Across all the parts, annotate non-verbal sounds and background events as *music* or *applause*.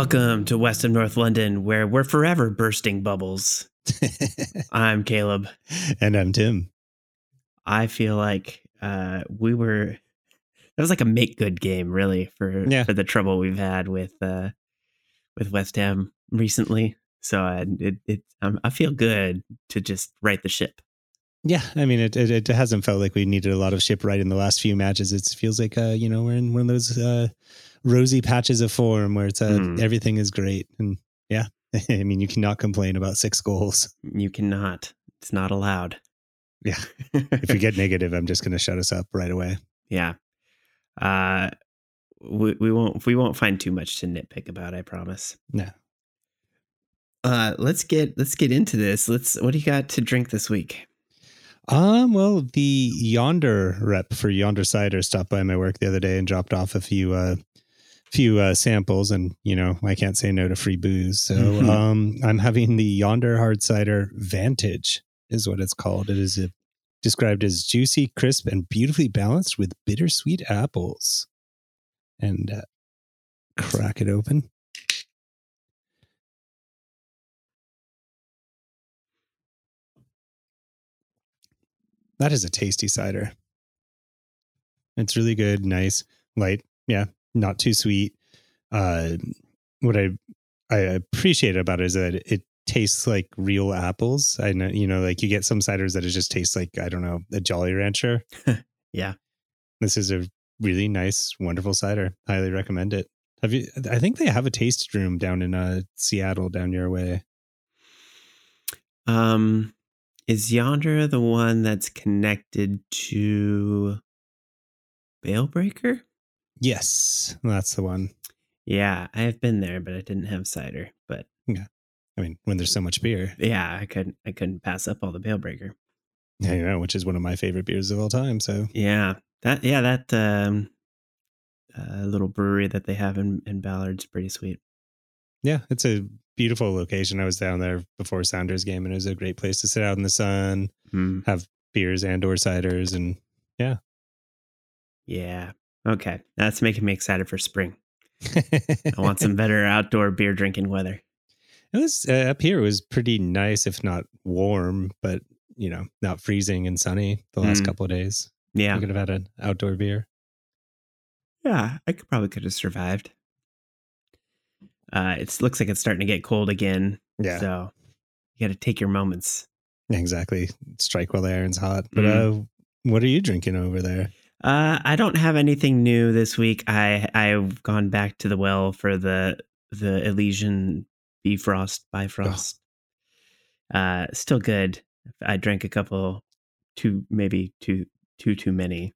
Welcome to West of North London, where we're forever bursting bubbles. *laughs* I'm Caleb. and I'm Tim. I feel like uh, we were that was like a make good game, really, for Yeah. for the trouble we've had with uh, with West Ham recently. So uh, it it um, I feel good to just right the ship. Yeah, I mean, it, it it hasn't felt like we needed a lot of ship right in the last few matches. It feels like uh, you know we're in one of those uh, rosy patches of form where it's uh, Mm. everything is great, and yeah, *laughs* I mean, you cannot complain about six goals. You cannot. It's not allowed. Yeah. *laughs* If we get negative, I'm just going to shut us up right away. yeah. Uh, we, we won't we won't find too much to nitpick about. I promise. No. Uh, let's get let's get into this. Let's. What do you got to drink this week? Um, well, the Yonder rep for Yonder Cider stopped by my work the other day and dropped off a few uh few uh samples and you know, I can't say no to free booze. So Mhm. um I'm having the Yonder hard cider Vantage is what it's called. It is a, described as juicy, crisp and beautifully balanced with bittersweet apples. And uh, crack it open. That is a tasty cider. It's really good, nice, light. Yeah, not too sweet. Uh, what I I appreciate about it is that it tastes like real apples. I know, you know, like you get some ciders that it just tastes like I don't know a Jolly Rancher. *laughs* Yeah. This is a really nice, wonderful cider. Highly recommend it. Have you? I think they have a taste room down in uh, Seattle, down your way. Um, is Yonder the one that's connected to Balebreaker? Yes, that's the one. Yeah, I have been there, but I didn't have cider. But yeah, I mean, when there's so much beer, yeah, I couldn't I couldn't pass up all the Balebreaker. yeah, you know, which is one of my favorite beers of all time. So Yeah, that yeah that um, uh, little brewery that they have in in Ballard's pretty sweet. yeah, it's a beautiful location. I was down there before Sounders game, and it was a great place to sit out in the sun, Mm, have beers and or ciders, and yeah, yeah. Okay, that's making me excited for spring. I want some *laughs* better outdoor beer drinking weather. It was uh, up here. It was pretty nice, if not warm, but you know, not freezing and sunny the last Mm. couple of days. Yeah, We could have had an outdoor beer. Yeah, I could probably could have survived. Uh, it looks like it's starting to get cold again. Yeah, So you got to take your moments. exactly. Strike while the iron's hot. But Mm. uh, what are you drinking over there? Uh, I don't have anything new this week. I I've gone back to the well for the the Elysian Bifrost Bifrost. Uh, still good. I drank a couple, two maybe two two too many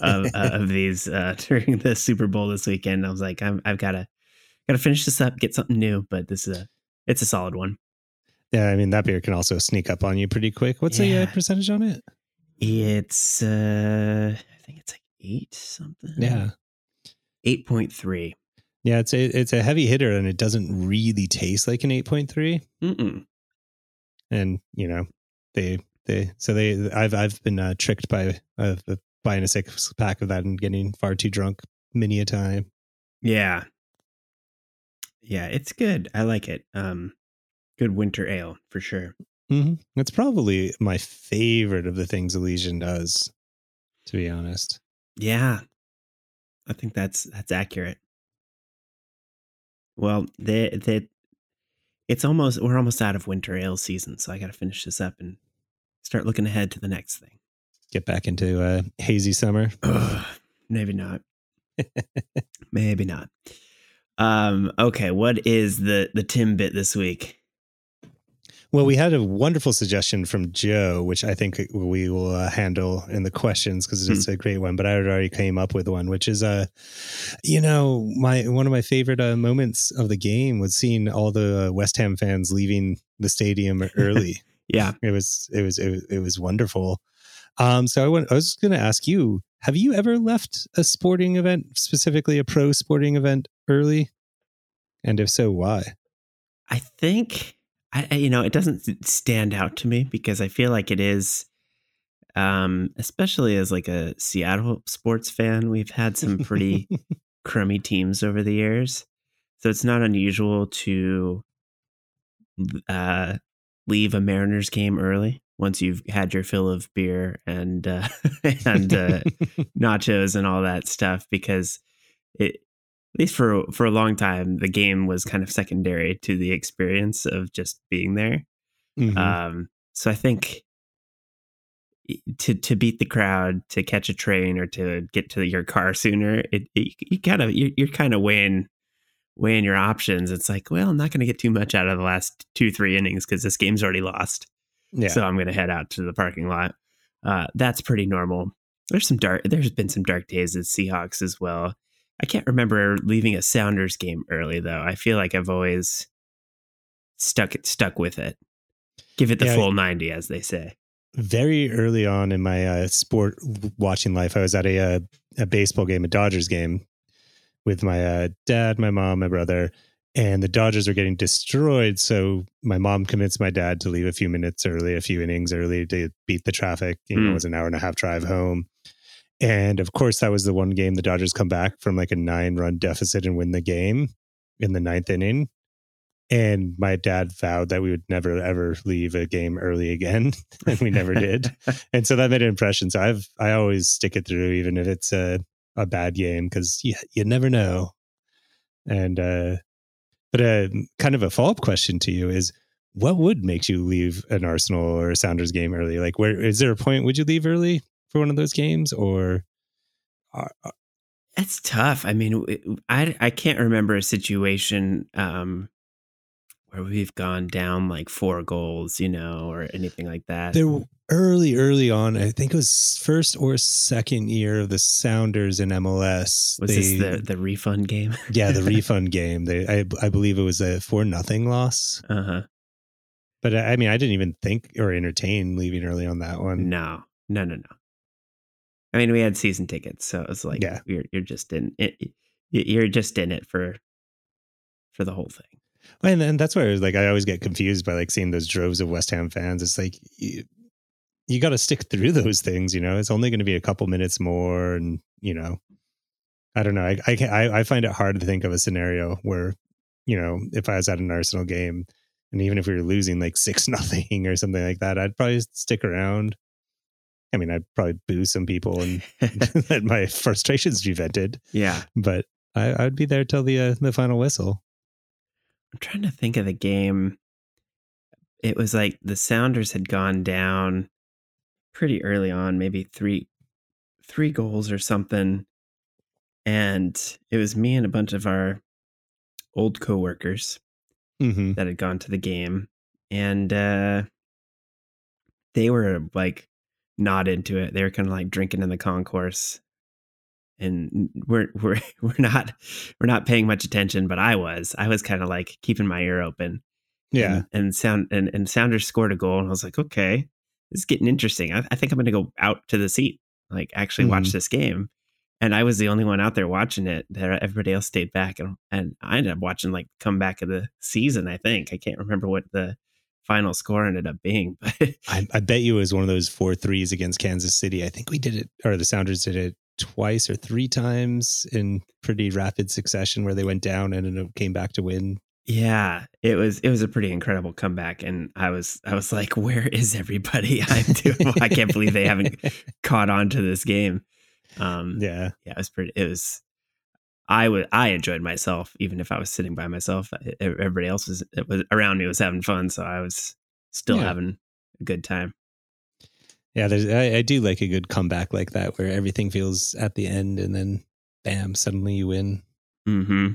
of *laughs* uh, of these uh, *laughs* during the Super Bowl this weekend. I was like, I'm, I've got to got to finish this up, get something new. But this is a it's a solid one. yeah, I mean that beer can also sneak up on you pretty quick. What's the uh, percentage on it? It's uh, I think it's like eight something. Yeah, eight point three. yeah. It's a it's a heavy hitter, and it doesn't really taste like an eight point three. And you know they they so they I've I've been uh, tricked by uh, buying a six pack of that and getting far too drunk many a time. Yeah, yeah, it's good. I like it. Um, good winter ale for sure. Mm-hmm. It's probably my favorite of the things Elysian does, to be honest. Yeah, I think that's that's accurate. Well, they they it's almost we're almost out of winter ale season, so I got to finish this up and start looking ahead to the next thing. Get back into uh, hazy summer. Ugh, maybe not. maybe not. Um. Okay. What is the the Tim bit this week? Well, we had a wonderful suggestion from Joe, which I think we will uh, handle in the questions because it's a great one. But I already came up with one, which is, uh, you know, my one of my favorite uh, moments of the game was seeing all the West Ham fans leaving the stadium *laughs* early. Yeah. it was it was it was, it was wonderful. Um, so I, went, I was going to ask you: Have you ever left a sporting event, specifically a pro sporting event, early? And if so, why? I think I, I- you know it doesn't stand out to me because I feel like it is um especially as like a Seattle sports fan we've had some pretty *laughs* crummy teams over the years. So it's not unusual to uh, leave a Mariners game early once you've had your fill of beer and uh, *laughs* and uh, *laughs* nachos and all that stuff because it at least for for a long time the game was kind of secondary to the experience of just being there. Mhm. Um, so I think to to beat the crowd, to catch a train, or to get to your car sooner, it, it you kind of you're, you're kind of weighing weighing your options. It's like, well, I'm not going to get too much out of the last two three innings because this game's already lost. yeah. So I'm going to head out to the parking lot. Uh, that's pretty normal. There's some dark. There's been some dark days at Seahawks as well. I can't remember leaving a Sounders game early though. I feel like I've always stuck it stuck with it. Give it the Yeah, full ninety, as they say. very early on in my uh, sport watching life, I was at a uh, a baseball game, a Dodgers game, with my uh, dad, my mom, my brother, and the Dodgers were getting destroyed. So my mom convinced my dad to leave a few minutes early, a few innings early to beat the traffic. You know, Mm. it was an hour and a half drive home. And of course, that was the one game the Dodgers come back from like a nine run deficit and win the game in the ninth inning. And my dad vowed that we would never ever leave a game early again, *laughs* and we never did. *laughs* And so that made an impression. So I've I always stick it through, even if it's a a bad game, because you you never know. And uh, but uh, kind of a follow up question to you is, what would make you leave an Arsenal or a Sounders game early? Like, where is there a point? Would you leave early for one of those games, or uh, That's tough. I mean, I I can't remember a situation um, where we've gone down like four goals, you know, or anything like that. there early early on? I think it was first or second year of the Sounders in MLS. Was they- this the the refund game? yeah the *laughs* refund game? They I I believe it was a four nothing loss. uh huh. But I I mean, I didn't even think or entertain leaving early on that one. No, no, no, no. I mean, we had season tickets, so it was like, Yeah. you're you're just in it. You're just in it for for the whole thing. And and that's was like, I always get confused by like seeing those droves of West Ham fans. It's like you, you got to stick through *laughs* those things, you know. It's only going to be a couple minutes more, and you know, I don't know. I I, can, I I find it hard to think of a scenario where, you know, if I was at an Arsenal game, and even if we were losing like *laughs* six nothing or something like that, I'd probably stick around. I mean, I'd probably boo some people and *laughs* *laughs* let my frustrations be vented, yeah, but I, I'd be there till the uh, the final whistle. I'm trying to think of the game. It was like the Sounders had gone down pretty early on, maybe three three goals or something. And it was me and a bunch of our old coworkers hmm that had gone to the game. And uh they were like not into it. They were kind of like drinking in the concourse. And we're *laughs* we're we're not we're not paying much attention, but I was. I was kind of like keeping my ear open. Yeah. And, and sound and, and Sounders scored a goal, and I was like, okay, this is getting interesting. I, I think I'm gonna go out to the seat, like actually watch Mhm. this game. And I was the only one out there watching it. There, everybody else stayed back, and and I ended up watching like comeback of the season. I think I can't remember what the final score ended up being, *laughs* but I, I bet you it was one of those four threes against Kansas City. I think we did it, or the Sounders did it twice or three times in pretty rapid succession, where they went down and then it came back to win. yeah, it was it was a pretty incredible comeback. And I was I was like, where is everybody? *laughs* I'm doing, I can't believe they haven't *laughs* caught on to this game. Um, yeah, yeah, it was pretty. It was. I would. I enjoyed myself, even if I was sitting by myself. Everybody else was, it was around me was having fun, so I was still Yeah. having a good time. yeah. There's, I, I do like a good comeback like that, where everything feels at the end, and then bam, suddenly you win. hmm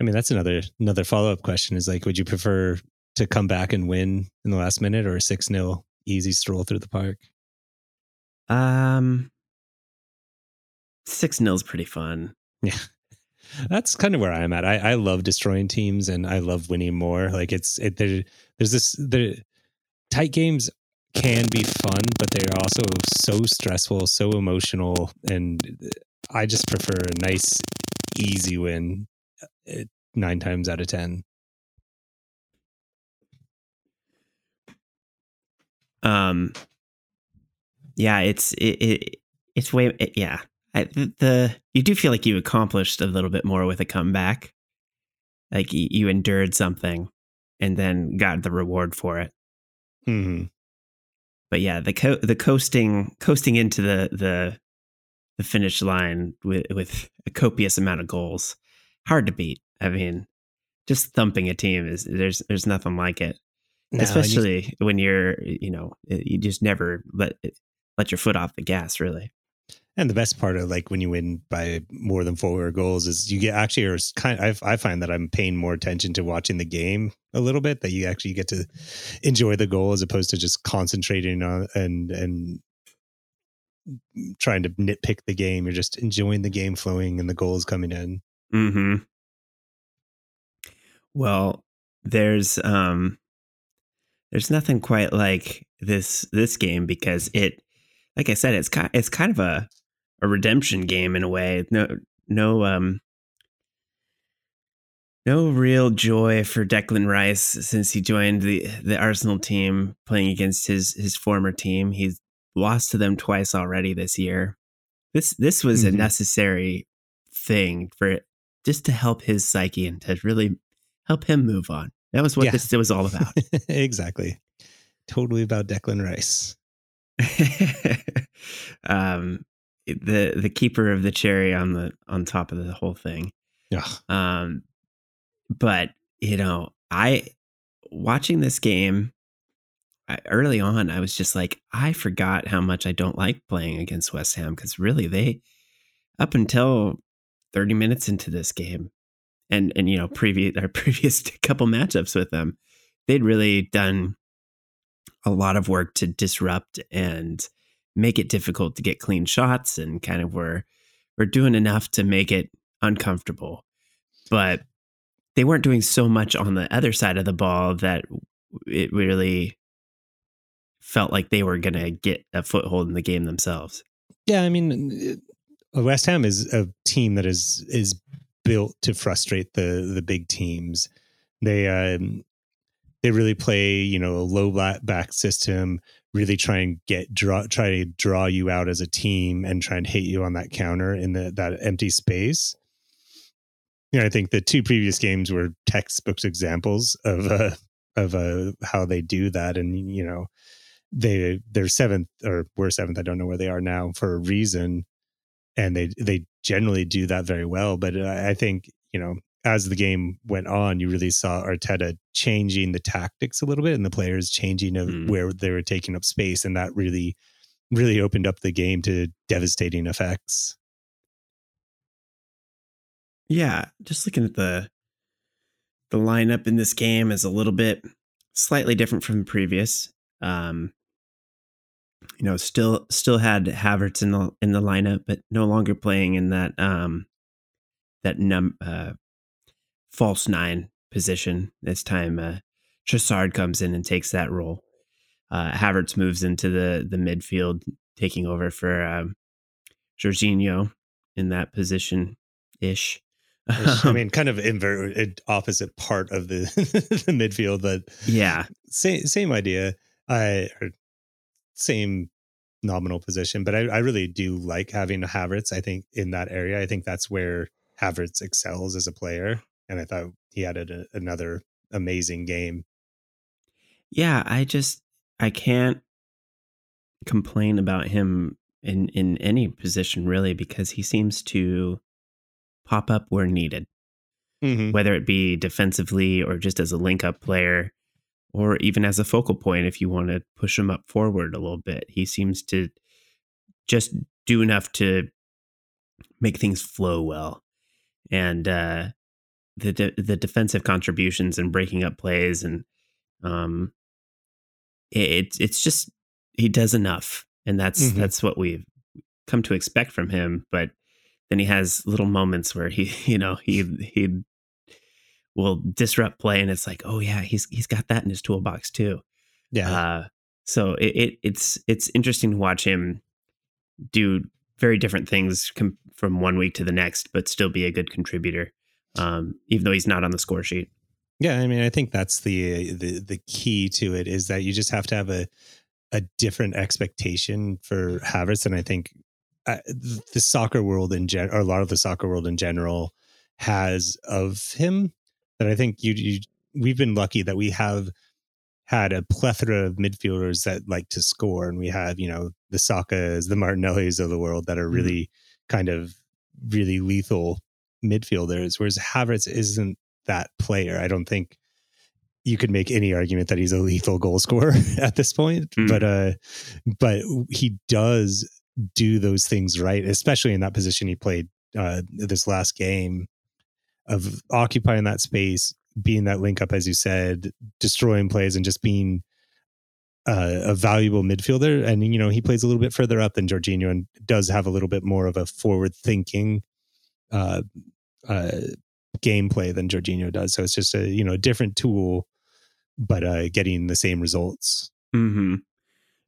I mean, that's another another follow up question. Is like, would you prefer to come back and win in the last minute, or a six 0 easy stroll through the park? Um, six nil's pretty fun. Yeah. That's kind of where I'm at. I, I love destroying teams and I love winning more. Like it's it there there's this the tight games can be fun, but they're also so stressful, so emotional, and I just prefer a nice, easy win uh, nine times out of ten. Um, yeah, it's it, it it's way it, yeah. I, the, the you do feel like you accomplished a little bit more with a comeback. like y- you endured something and then got the reward for it. hmm But yeah, the co- the coasting coasting into the the the finish line with with a copious amount of goals, hard to beat. I mean, just thumping a team is there's there's nothing like it. No, and you- especially when you're you know you just never let let your foot off the gas really And the best part of like when you win by more than four goals is you get actually are kind. Of, I find that I'm paying more attention to watching the game a little bit. That you actually get to enjoy the goal as opposed to just concentrating on and and trying to nitpick the game. You're just enjoying the game flowing and the goals coming in. hmm well there's um there's nothing quite like this this game because it like i said it's kind it's kind of a a redemption game in a way no no um no real joy for Declan Rice since he joined the the Arsenal team playing against his his former team. He's lost to them twice already this year. This this was a Mhm. necessary thing for just to help his psyche and to really help him move on. That was what Yeah. this was all about. *laughs* exactly. Totally about Declan Rice. *laughs* um, the the keeper of the cherry on the on top of the whole thing. Yeah. Um, but you know, I watching this game I, early on, I was just like, I forgot how much I don't like playing against West Ham because really they up until thirty minutes into this game, and and you know previous *laughs* our previous couple matchups with them, they'd really done a lot of work to disrupt and make it difficult to get clean shots and kind of were were doing enough to make it uncomfortable but they weren't doing so much on the other side of the ball that it really felt like they were going to get a foothold in the game themselves Yeah, I mean, uh, West Ham is a team that is is built to frustrate the the big teams. They um, they really play, you know, a low back system. Really try and get draw, try to draw you out as a team and try and hit you on that counter in the that empty space. Yeah, I think the two previous games were textbooks examples of uh, of uh, how they do that, and you know, they they're seventh or we're seventh. I don't know where they are now for a reason, and they they generally do that very well. But I I think you know as the game went on, you really saw Arteta changing the tactics a little bit and the players changing of Mm. where they were taking up space, and that really really opened up the game to devastating effects. yeah just looking at the the lineup in this game is a little bit slightly different from the previous um you know still still had Havertz in the in the lineup but no longer playing in that um that num uh false nine position this time uh Trossard comes in and takes that role uh Havertz moves into the the midfield taking over for um Jorginho in that position ish I *laughs* mean, kind of inverted opposite part of the *laughs* the midfield, but yeah same same idea. I same nominal position, but I, I really do like having Havertz. I think in that area, I think that's where Havertz excels as a player, and I thought he had a, another amazing game. Yeah, I just I can't complain about him in in any position really because he seems to pop up where needed, Mm-hmm. whether it be defensively or just as a link up player or even as a focal point if you want to push him up forward a little bit. He seems to just do enough to make things flow well. And uh the de- the defensive contributions and breaking up plays and um it, it's it's just he does enough. And that's Mhm. that's what we've come to expect from him. But then he has little moments where he *laughs* you know he he will disrupt play and it's like oh yeah he's he's got that in his toolbox too. Yeah, uh so it, it it's it's interesting to watch him do very different things com- from one week to the next but still be a good contributor um even though he's not on the score sheet yeah. I mean, I think that's the the the key to it is that you just have to have a a different expectation for Havertz, and I think uh, the soccer world in general, or a lot of the soccer world in general, has of him. that I think you, you we've been lucky that we have had a plethora of midfielders that like to score, and we have you know the Sakas, the Martinellis of the world that are mm-hmm. really mm-hmm. kind of really lethal midfielders. Whereas Havertz isn't that player. I don't think you could make any argument that he's a lethal goal scorer *laughs* at this point, mm-hmm. but uh, but he does do those things right, especially in that position he played uh, this last game of occupying that space, being that link up, as you said, destroying plays and just being uh, a valuable midfielder. And, you know, he plays a little bit further up than Jorginho and does have a little bit more of a forward thinking uh, uh, gameplay than Jorginho does. So it's just a, you know, different tool, but uh, getting the same results. Mm-hmm.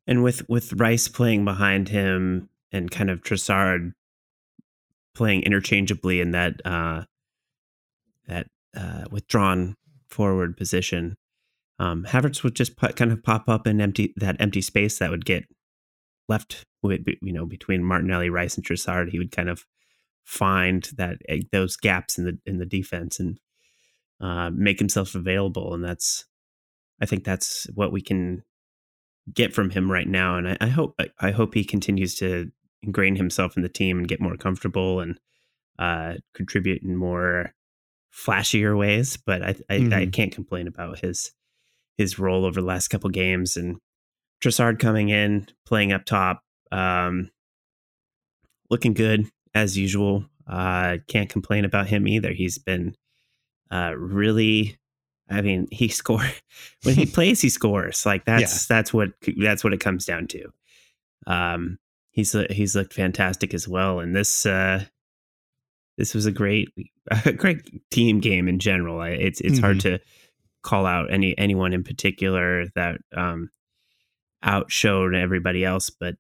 And with, with Rice playing behind him and kind of Trossard playing interchangeably in that, uh, that uh, withdrawn forward position, um, Havertz would just put, kind of pop up in empty that empty space that would get left with you know between Martinelli, Rice, and Trossard. He would kind of find that eh, those gaps in the in the defense and uh, make himself available, and that's I think that's what we can get from him right now. And I, I hope I hope he continues to ingrain himself in the team and get more comfortable and uh, contribute in more flashier ways, but I I, mm-hmm. I, can't complain about his his role over the last couple games and Trossard coming in, playing up top, um, looking good as usual. Uh, can't complain about him either. He's been uh, really. I mean, *laughs* he score when he *laughs* plays. He scores. Like that's yeah. that's what that's what it comes down to. Um, he's he's looked fantastic as well, and this uh, this was a great *laughs* a great team game in general. It's it's mm-hmm. hard to call out any anyone in particular that um, outshowed everybody else, but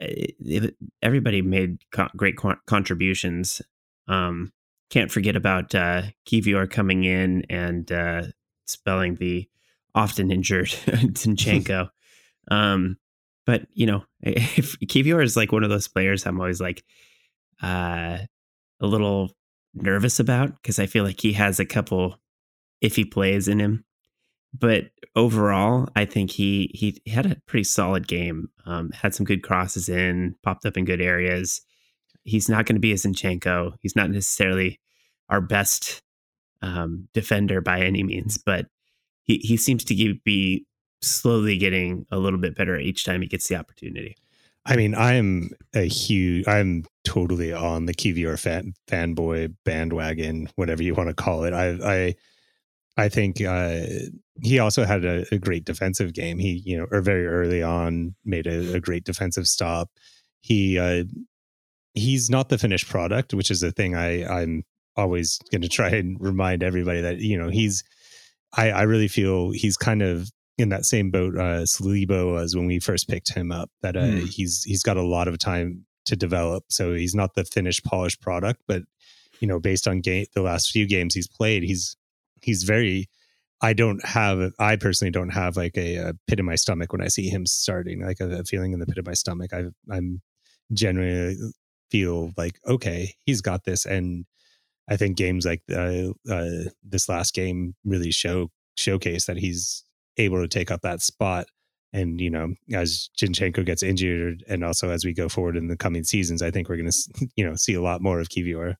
it, everybody made co- great co- contributions. Um, can't forget about uh, Kivior coming in and uh, spelling the often injured *laughs* Zinchenko. um, but you know, *laughs* if Kivior is like one of those players, I'm always like, uh, a little nervous about because I feel like he has a couple iffy plays in him. But overall, I think he he had a pretty solid game. Um, had some good crosses in, popped up in good areas. He's not going to be a Zinchenko. He's not necessarily our best um, defender by any means, but he he seems to be slowly getting a little bit better each time he gets the opportunity. I mean, I'm a huge, I'm totally on the Kivior fan, fanboy bandwagon, whatever you want to call it. I, I, I think uh, he also had a, a, great defensive game. He, you know, or very early on made a, a great defensive stop. He, uh, he's not the finished product, which is the thing I, I'm always going to try and remind everybody that you know he's. I, I really feel he's kind of in that same boat uh Saliba was when we first picked him up. That uh, mm. he's he's got a lot of time to develop. So he's not the finished polished product, but you know, based on game the last few games he's played, he's he's very I don't have I personally don't have like a, a pit in my stomach when I see him starting, like a, a feeling in the pit of my stomach. I I'm generally feel like okay, he's got this and I think games like uh, uh, this last game really show showcase that he's able to take up that spot. And you know, as Zinchenko gets injured, and also as we go forward in the coming seasons, I think we're going *laughs* to you know see a lot more of Kivior.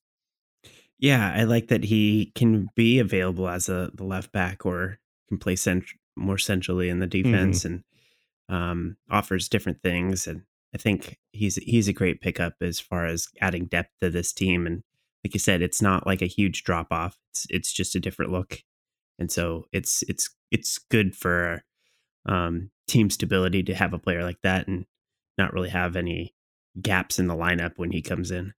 Yeah, I like that he can be available as a the left back or can play cent- more centrally in the defense mm-hmm. and um, offers different things. And I think he's he's a great pickup as far as adding depth to this team. And like you said, it's not like a huge drop off. It's it's just a different look and so it's it's it's good for um, team stability to have a player like that and not really have any gaps in the lineup when he comes in.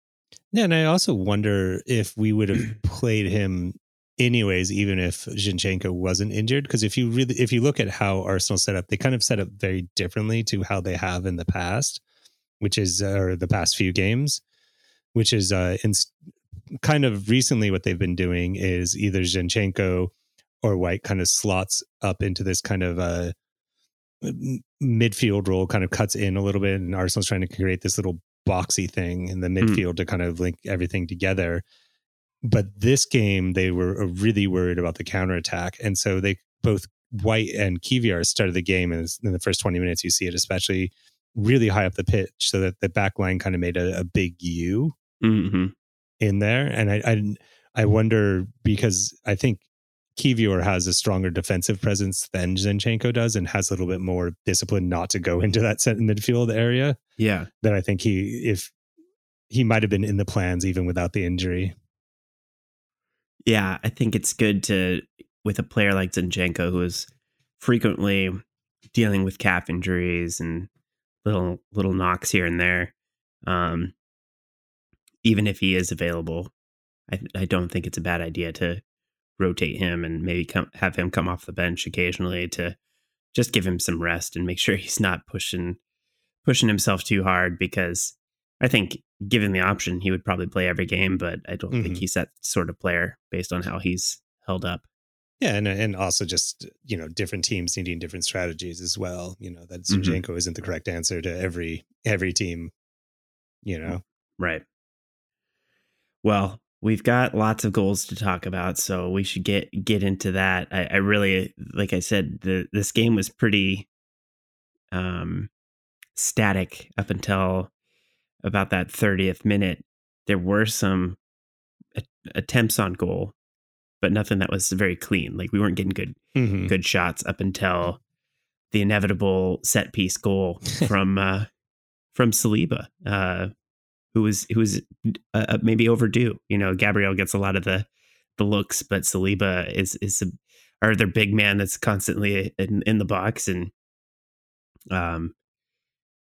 Yeah, and I also wonder if we would have played him anyways, even if Zinchenko wasn't injured. Because if you really, if you look at how Arsenal set up, they kind of set up very differently to how they have in the past, which is uh, or the past few games, which is uh, in kind of recently what they've been doing is either Zinchenko or White kind of slots up into this kind of uh, midfield role, kind of cuts in a little bit, and Arsenal's trying to create this little boxy thing in the hmm. midfield mm. to kind of link everything together. but this game they were really worried about the counterattack, and so they both White and Kivior started the game, and in the first twenty minutes, you see it especially really high up the pitch, so that the back line kind of made a, a big U Mm-hmm. in there, and I, I I wonder because I think Kivior has a stronger defensive presence than Zinchenko does, and has a little bit more discipline not to go *laughs* into that set midfield area. Yeah. That I think he if he might have been in the plans even without the injury. Yeah, I think it's good to with a player like Zinchenko who is frequently dealing with calf injuries and little little knocks here and there. Um, even if he is available, I, I don't think it's a bad idea to rotate him and maybe come, have him come off the bench occasionally to just give him some rest and make sure *laughs* he's not pushing pushing himself too hard because I think given the option he would probably play every game, but I don't think Mhm. he's that sort of player based on how he's held up. Yeah, and and also just you know different teams needing different strategies as well. You know that Mhm. Zinchenko isn't the correct answer to every every team. You know, Right. Well, we've got lots of goals to talk about, so we should get get into that. I, I really, like I said, the this game was pretty um, static up until about that 30th minute. There were some a- attempts on goal, but nothing that was very clean. Like we weren't getting good Mhm. good shots up until the inevitable set piece goal *laughs* from uh, from Saliba, uh, who was who was uh, uh, maybe overdue. You know, Gabriel gets a lot of the the looks, but Saliba is is a, are their big man that's constantly in, in the box, and um,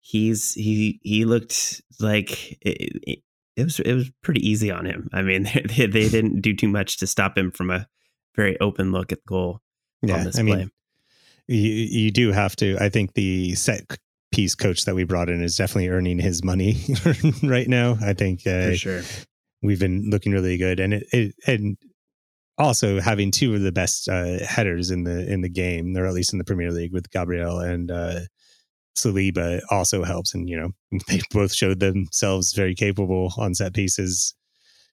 he's he he looked like it, it, it was it was pretty easy on him. I mean, *laughs* they, they didn't do too much to stop him from a very open look at the goal on yeah. this I mean, you you do have to. I think the set piece coach that we brought in is definitely earning his money *laughs* right now. I think uh, for sure. we've been looking really good, and it, it and also having two of the best uh, headers in the in the game, or at least in the Premier League, with Gabriel and uh, Saliba, also helps. And you know, *laughs* they both showed themselves very capable on set pieces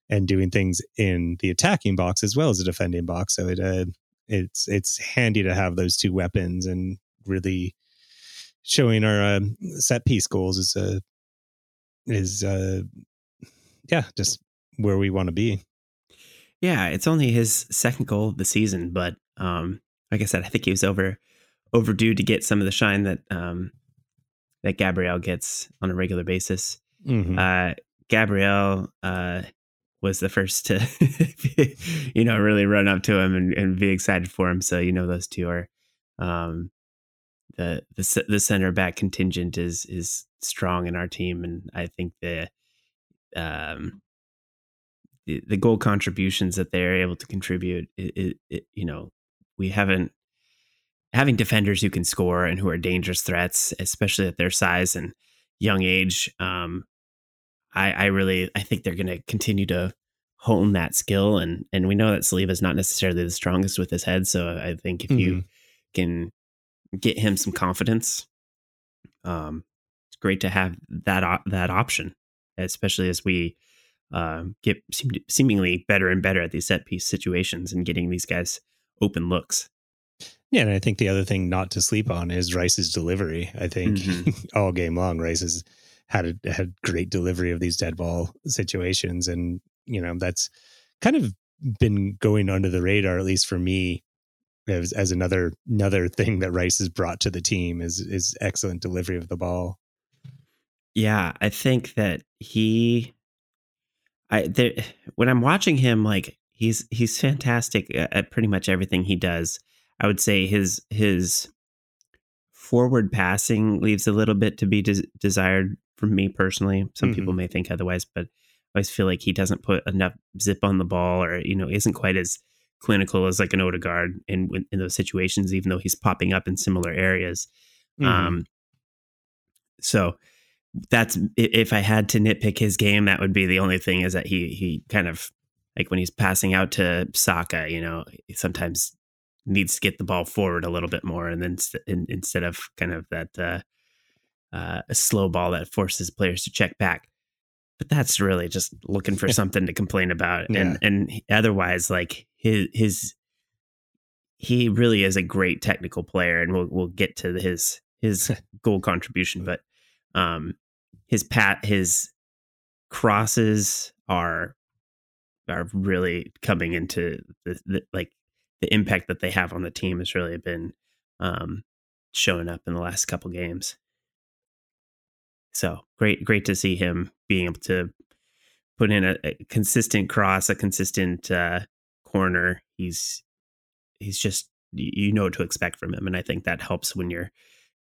and doing things in the attacking box as well as the defending box. So it uh, it's it's handy to have those two weapons and really showing our um, set piece goals is uh, is uh, yeah just where we want to be. Yeah, it's only his second goal of the season, but um, like I said, I think he was over overdue to get some of the shine that um, that Gabriel gets on a regular basis. Mhm. Uh, Gabriel uh, was the first to, *laughs* you know, really run up to him and, and be excited for him. So you know, those two are um, the the the center back contingent is is strong in our team, and I think the um, the, the goal contributions that they're able to contribute, it, it, it, you know, we haven't having defenders who can score and who are dangerous threats, especially at their size and young age. Um, I, I really, I think they're going to continue to hone that skill, and and we know that Saliba is not necessarily the strongest with his head, so I think if you can get him some confidence, um, it's great to have that op- that option, especially as we um, get seem seemingly better and better at these set piece situations and getting these guys open looks. Yeah, and I think the other thing not to sleep on is Rice's delivery. I think Mhm. *laughs* all game long, Rice has had a, had great delivery of these dead ball situations, and you know that's kind of been going under the radar, at least for me, as, as another another thing that Rice has brought to the team is is excellent delivery of the ball. Yeah, I think that he, I there when I'm watching him, like he's he's fantastic at pretty much everything he does. I would say his his forward passing leaves a little bit to be des- desired from me personally. Some Mhm. people may think otherwise, but I always feel like he doesn't put enough zip on the ball, or you know, isn't quite as clinical as like an Odegaard in in those situations, even though he's popping up in similar areas. Mhm. Um, so that's if I had to nitpick his game, that would be the only thing is that he he kind of like when he's passing out to Saka, you know, he sometimes needs to get the ball forward a little bit more, and then st- in, instead of kind of that uh, uh, a slow ball that forces players to check back. but that's really just looking for *laughs* something to complain about. Yeah. And and otherwise, like his his he really is a great technical player, and we'll we'll get to his his *laughs* goal contribution, but um his pat his crosses are are really coming into the, the like the impact that they have on the team has really been um showing up in the last couple games. So great, great to see him being able to put in a, a consistent cross, a consistent uh, corner. He's he's just you know what to expect from him, and I think that helps when you're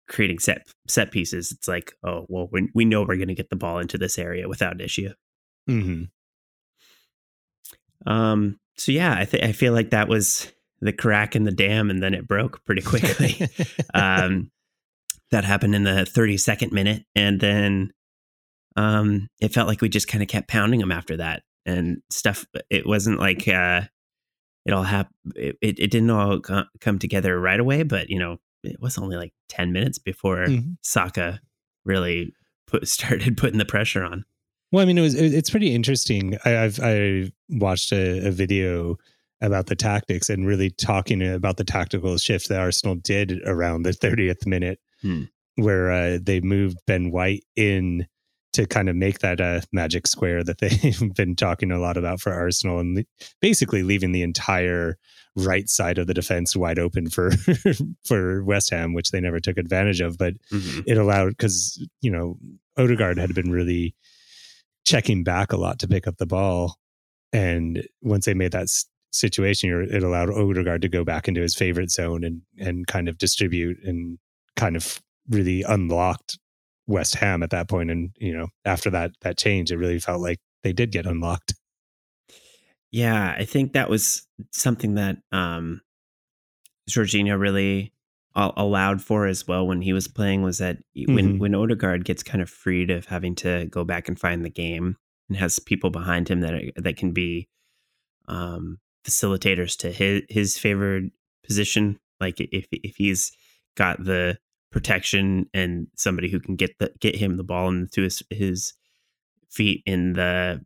creating set set pieces. It's like, oh well, we we know we're going to get the ball into this area without issue. Mm-hmm. Um. So yeah, I think I feel like that was the crack in the dam, and then it broke pretty quickly. *laughs* um that happened in the 32nd minute and then um it felt like we just kind of kept pounding them after that and stuff it wasn't like uh it all happened it, it, didn't all co- come together right away but you know it was only like 10 minutes before Mhm. Saka really put *laughs* started putting the pressure on Well, I mean, it was it- it's pretty interesting. I, I've I watched a, a video about the tactics and really talking about the tactical shift that Arsenal did around the 30th minute, Hmm. where uh, they moved Ben White in to kind of make that uh, magic square that they've *laughs* been talking a lot about for Arsenal, and le- basically leaving the entire right side of the defense wide open for *laughs* for West Ham, which they never took advantage of. But it allowed because you know Odegaard had been really checking back a lot to pick up the ball, and once they made that s- situation, it allowed Odegaard to go back into his favorite zone and and kind of distribute and kind of really unlocked West Ham at that. And you know after that that change, it really felt like they did get unlocked. Yeah, I think that was something that um Jorginho really allowed for as well when he was playing was that when Mhm. when Odegaard gets kind of freed of having to go back and find the game and has people behind him that that can be um facilitators to his his favored position like if if he's got the protection and somebody who can get the get him the ball into his his feet in the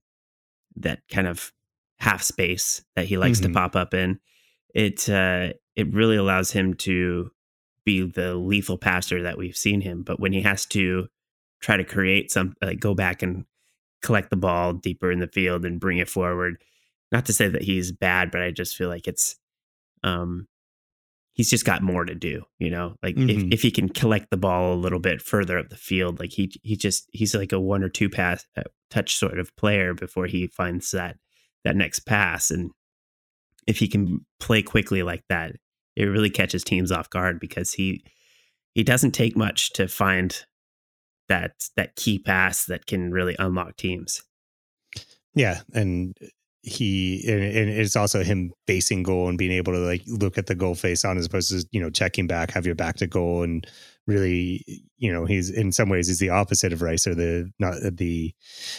that kind of half space that he likes Mhm. to pop up in it uh it really allows him to be the lethal passer that we've seen him but when he has to try to create some like go back and collect the ball deeper in the field and bring it forward not to say that he's bad but i just feel like it's um he's just got more to do you know? Like Mhm. if, if he can collect the ball a little bit further up the field like he he just he's like a one or two pass uh, touch sort of player before he finds that that next pass. And if he can play quickly like that it really catches teams off guard because he he doesn't take much to find that that key pass that can really unlock teams. Yeah, and he and, and it's also him facing goal and being able to like look at the goal face on as opposed to you know checking back, have your back to goal, and really you know he's in some ways he's the opposite of Rice or the not the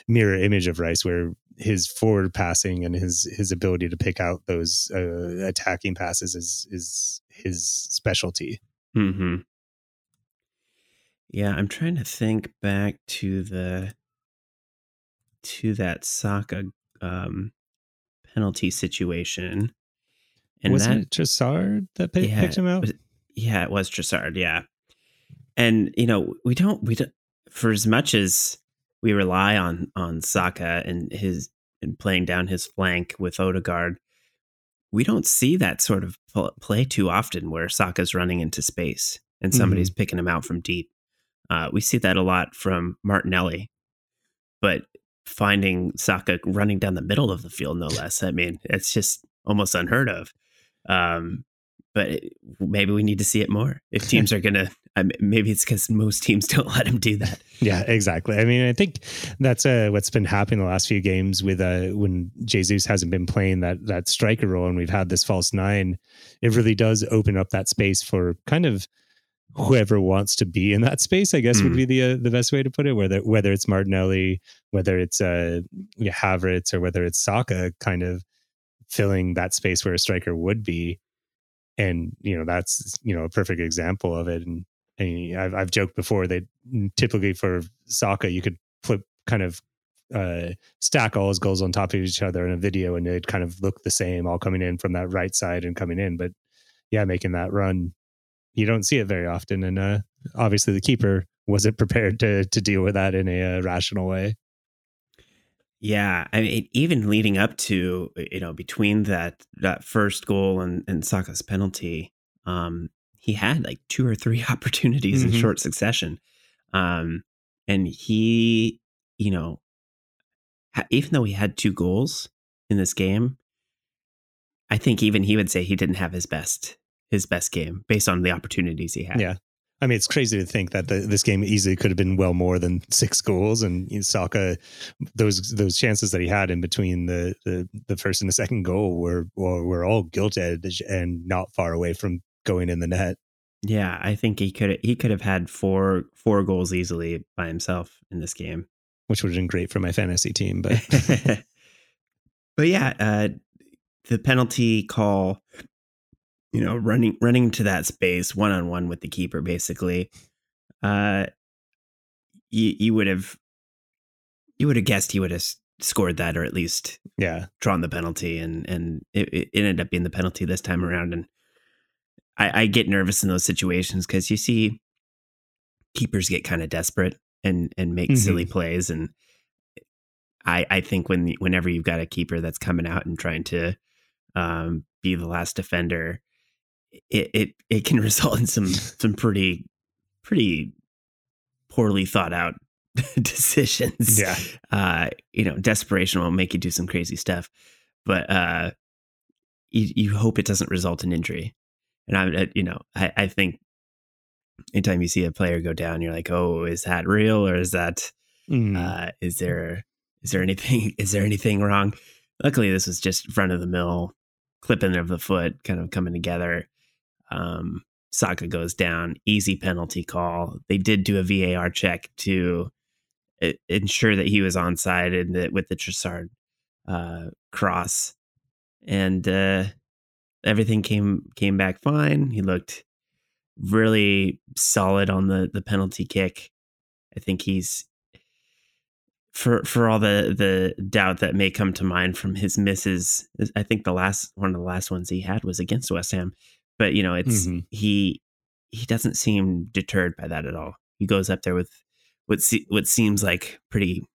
mirror image of Rice where his forward passing and his his ability to pick out those uh, attacking passes is is his specialty. mm-hmm. Yeah, I'm trying to think back to the to that Saka um, penalty situation, and Wasn't that it Trossard that pi- Yeah, picked him out? was- yeah, it was Trossard. Yeah, and you know we don't we don't for as much as we rely on on Saka and his and playing down his flank with Odegaard, we don't see that sort of play too often where Saka's running into space and somebody's picking him out from deep. Uh, we see that a lot from Martinelli, but finding Saka running down the middle of the field, no less. I mean, it's just almost unheard of. Um, but it, maybe we need to see it more. If *laughs* teams are gonna, maybe it's because most teams *laughs* don't let him do that. Yeah, exactly. I mean, I think that's uh, what's been happening the last few games with uh, when Jesus hasn't been playing that that striker role, and we've had this false nine. It really does open up that space for kind of whoever wants to be in that space. I guess would Mm. be the uh, the best way to put it. Whether whether it's Martinelli, whether it's uh, Havertz, or whether it's Saka, kind of filling that space where a striker would be. And you know that's you know a perfect example of it. And and I've, I've joked before that typically for Saka, you could flip kind of uh, stack all his goals on top of each other in a video and they'd kind of look the same, all coming in from that right side and coming in. But yeah, making that run, you don't see it very often. And uh, obviously, the keeper wasn't *laughs* prepared to to deal with that in a uh, rational way. Yeah, I mean, even leading up to you know between that that first goal and and Saka's penalty, um, he had like two or three *laughs* opportunities mm-hmm. in short succession, um, and he, you know, ha- even though he had two goals in this game, I think even he would say he didn't have his best his best game based on the opportunities he had. Yeah, I mean, it's crazy to think that the, this game easily could have been well more than six goals, and you know, Saka, those those chances that he had in between the the, the first and the second goal were were all gilt edge and not far away from going in the net. Yeah, I think he could he could have had four four goals easily by himself in this game, which would have been great for my fantasy team. But *laughs* but yeah, uh, the penalty call you know, running running to that space one on one with the keeper, basically. Uh, you you would have you would have guessed he would have scored that or at least yeah drawn the penalty and and it, it ended up being the penalty this time around and I, I get nervous in those situations because you see keepers get kind of desperate and and make mm-hmm. silly plays and I I think when whenever you've got a keeper that's coming out and trying to um, be the last defender it it, it can *laughs* result in some some pretty pretty poorly thought out *laughs* decisions. Yeah. Uh, you know, desperation will make you do some crazy stuff, but uh, you, you hope it doesn't result in injury. And I, you know, I, I think anytime you see a player go down, you're like, oh, is that real or is that, mm. uh, is there, is there anything, *laughs* is there anything wrong? Luckily, this was just front of the mill clipping of the foot kind of coming together. Um, Saka goes down, easy penalty call. They did do a VAR check to uh, ensure that he was onside and that with the Trossard uh, cross, and uh, everything came came back fine. He looked really solid on the the penalty kick. I think he's for for all the the doubt that may come to mind from his misses. I think the last one of the last ones he had was against West Ham but you know it's mm-hmm. he he doesn't seem deterred by that at all he goes up there with what se- what seems like pretty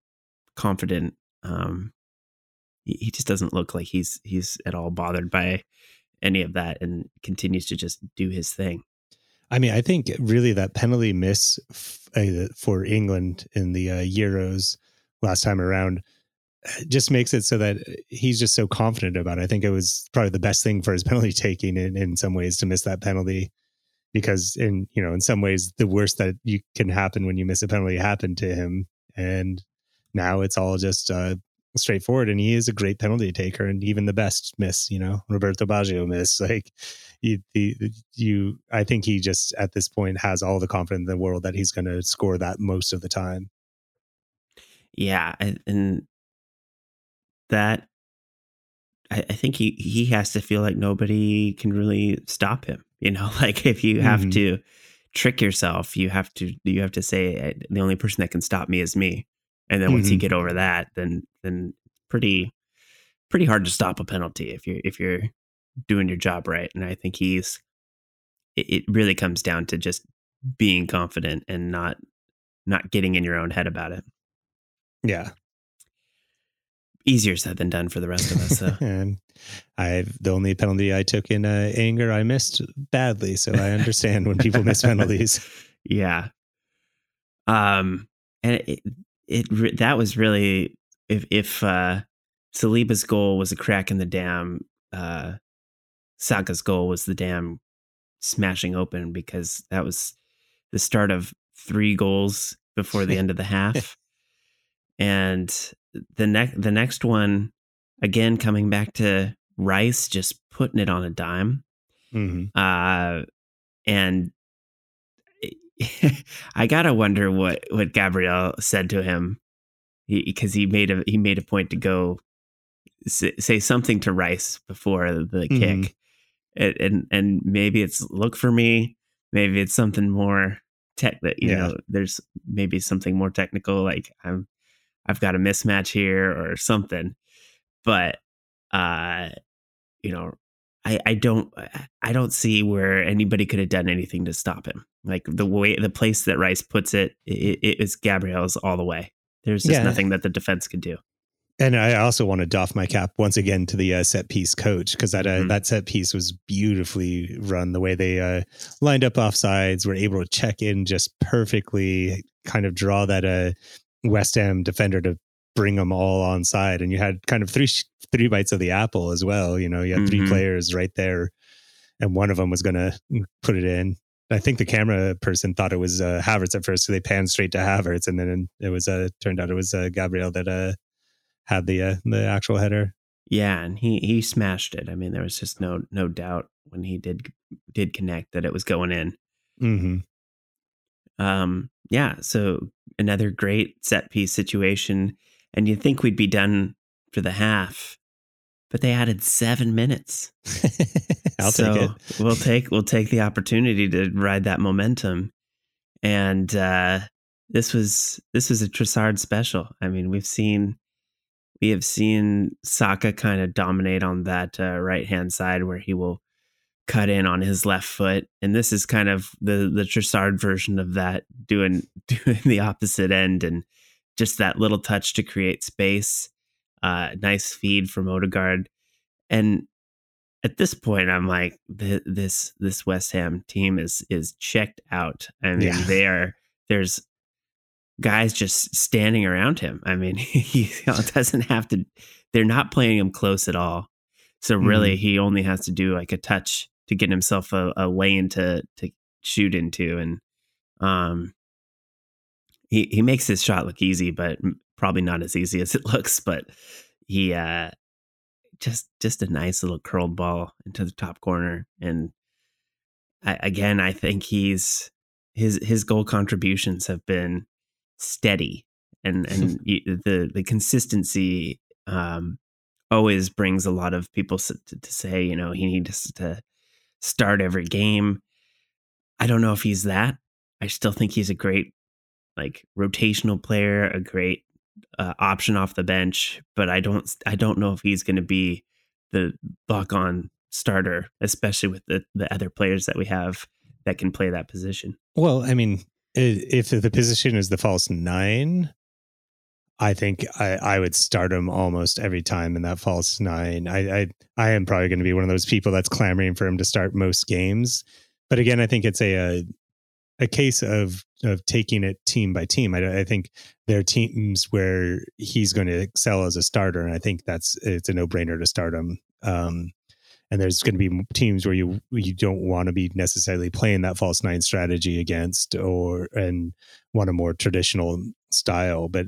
confident um he, he just doesn't look like he's he's at all bothered by any of that and continues to just do his thing I mean, I think really that penalty miss f- uh, for England in the uh, Euros last time around just makes it so that he's just so confident about it. I think it was probably the best thing for his *laughs* penalty taking in, in some ways to miss that penalty because in you know in some ways the worst that you can happen when you miss a penalty happened to him. And now it's all just uh, straightforward and he is a great penalty taker and even the best miss you know roberto baggio miss. *laughs* Like you, the, you i think he just at this point has all the confidence in the world that he's going to score that most of the time. Yeah and that I, I, think he he has to feel like nobody can really stop him. You know, *laughs* like if you have mm-hmm. to trick yourself, you have to you have to say the only person that can stop me is me. And then mm-hmm. once you mm-hmm. get over that, then then pretty pretty hard to stop a penalty if you're if you're doing your job right. And I think he's it, it really comes down to just being confident and not not getting in your own head about it. Yeah easier said than done for the rest of us. So. *laughs* and I the only penalty I took in uh, anger I missed badly, so I understand when people miss penalties. *laughs* Yeah. Um, and it, it that was really if if uh, Saliba's goal was a crack in the dam, uh, Saka's goal was the dam smashing open because that was the start of three goals before the end of the half. *laughs* And the next the next one again coming back to Rice just putting it on a dime. Mm-hmm. Uh, and *laughs* I gotta wonder what what Gabriel said to him because he, he, made a he made a point to go say, say something to Rice before the mm-hmm. kick, and, and, and maybe it's look for me, maybe it's something more tech that you yeah. know there's maybe something more technical like I'm I've got a mismatch here or something. But uh, you know, I, I don't I don't see where anybody could have done anything to stop him. Like the way the place that Rice puts it, it, it is Gabriel's all the way. There's just yeah. nothing that the defense could do. And I also want to doff my cap once again to the uh, set piece coach because that uh, mm-hmm. that set piece was beautifully run. The way they uh, lined up off sides, were able to check in just perfectly, kind of draw that uh, West Ham defender to bring them all on side, and you had kind of three three bites of the apple as well. You know, you had mm-hmm. three players right there, and one of them was going to put it in. I think the camera person thought it was uh, Havertz at first, so they panned straight to Havertz, and then it was uh, turned out it was uh, Gabriel that uh, had the uh, the actual header. Yeah, and he he smashed it. I mean, there was just no no doubt when he did did connect that it was going in. Mm-hmm. Um. Yeah. So another great set piece situation, and you'd think we'd be done for the half, but they added seven minutes. *laughs* I'll so take it. we'll take we'll take the opportunity to ride that momentum, and uh, this was this was a Trossard special. I mean, we've seen we have seen Saka kind of dominate on that uh, right hand side where he will cut in on his left foot, and this is kind of the the Trossard version of that, doing *laughs* doing the opposite end and just that little touch to create space. Uh, nice feed from Odegaard, and at this point, I'm like, this this West Ham team is is checked out. I mean, yeah. they are. There's guys just standing around him. I mean, *laughs* he doesn't have to, they're not playing him close at all. So really, mm-hmm. he only has to do like a touch to get himself a, a lane to to shoot into, and um, he he makes his shot look easy, but probably not as easy *laughs* as it looks. But he uh, just just a nice little curled ball into the top corner, and I, again, I think he's his his goal contributions have been steady and and *laughs* the the consistency um, always brings a lot of people to, to, say you know he needs to start every game. I don't know if he's that. I still think he's a great like rotational player a great uh, option off the bench but i don't i don't know if he's going to be the lock on starter especially with the the other players that we have that can play that position. Well i mean if the position is the false nine, I think I, I would start him almost every time in that false nine. I I, I am probably going to be one of those people that's clamoring for him to start most games. But again, I think it's a a, a case of of taking it team by team. I, I think there are teams where he's going to excel as a starter, and I think that's it's a no brainer to start him. Um, and there's going to be teams where you you don't want to be necessarily playing that false nine strategy against or and want a more traditional style but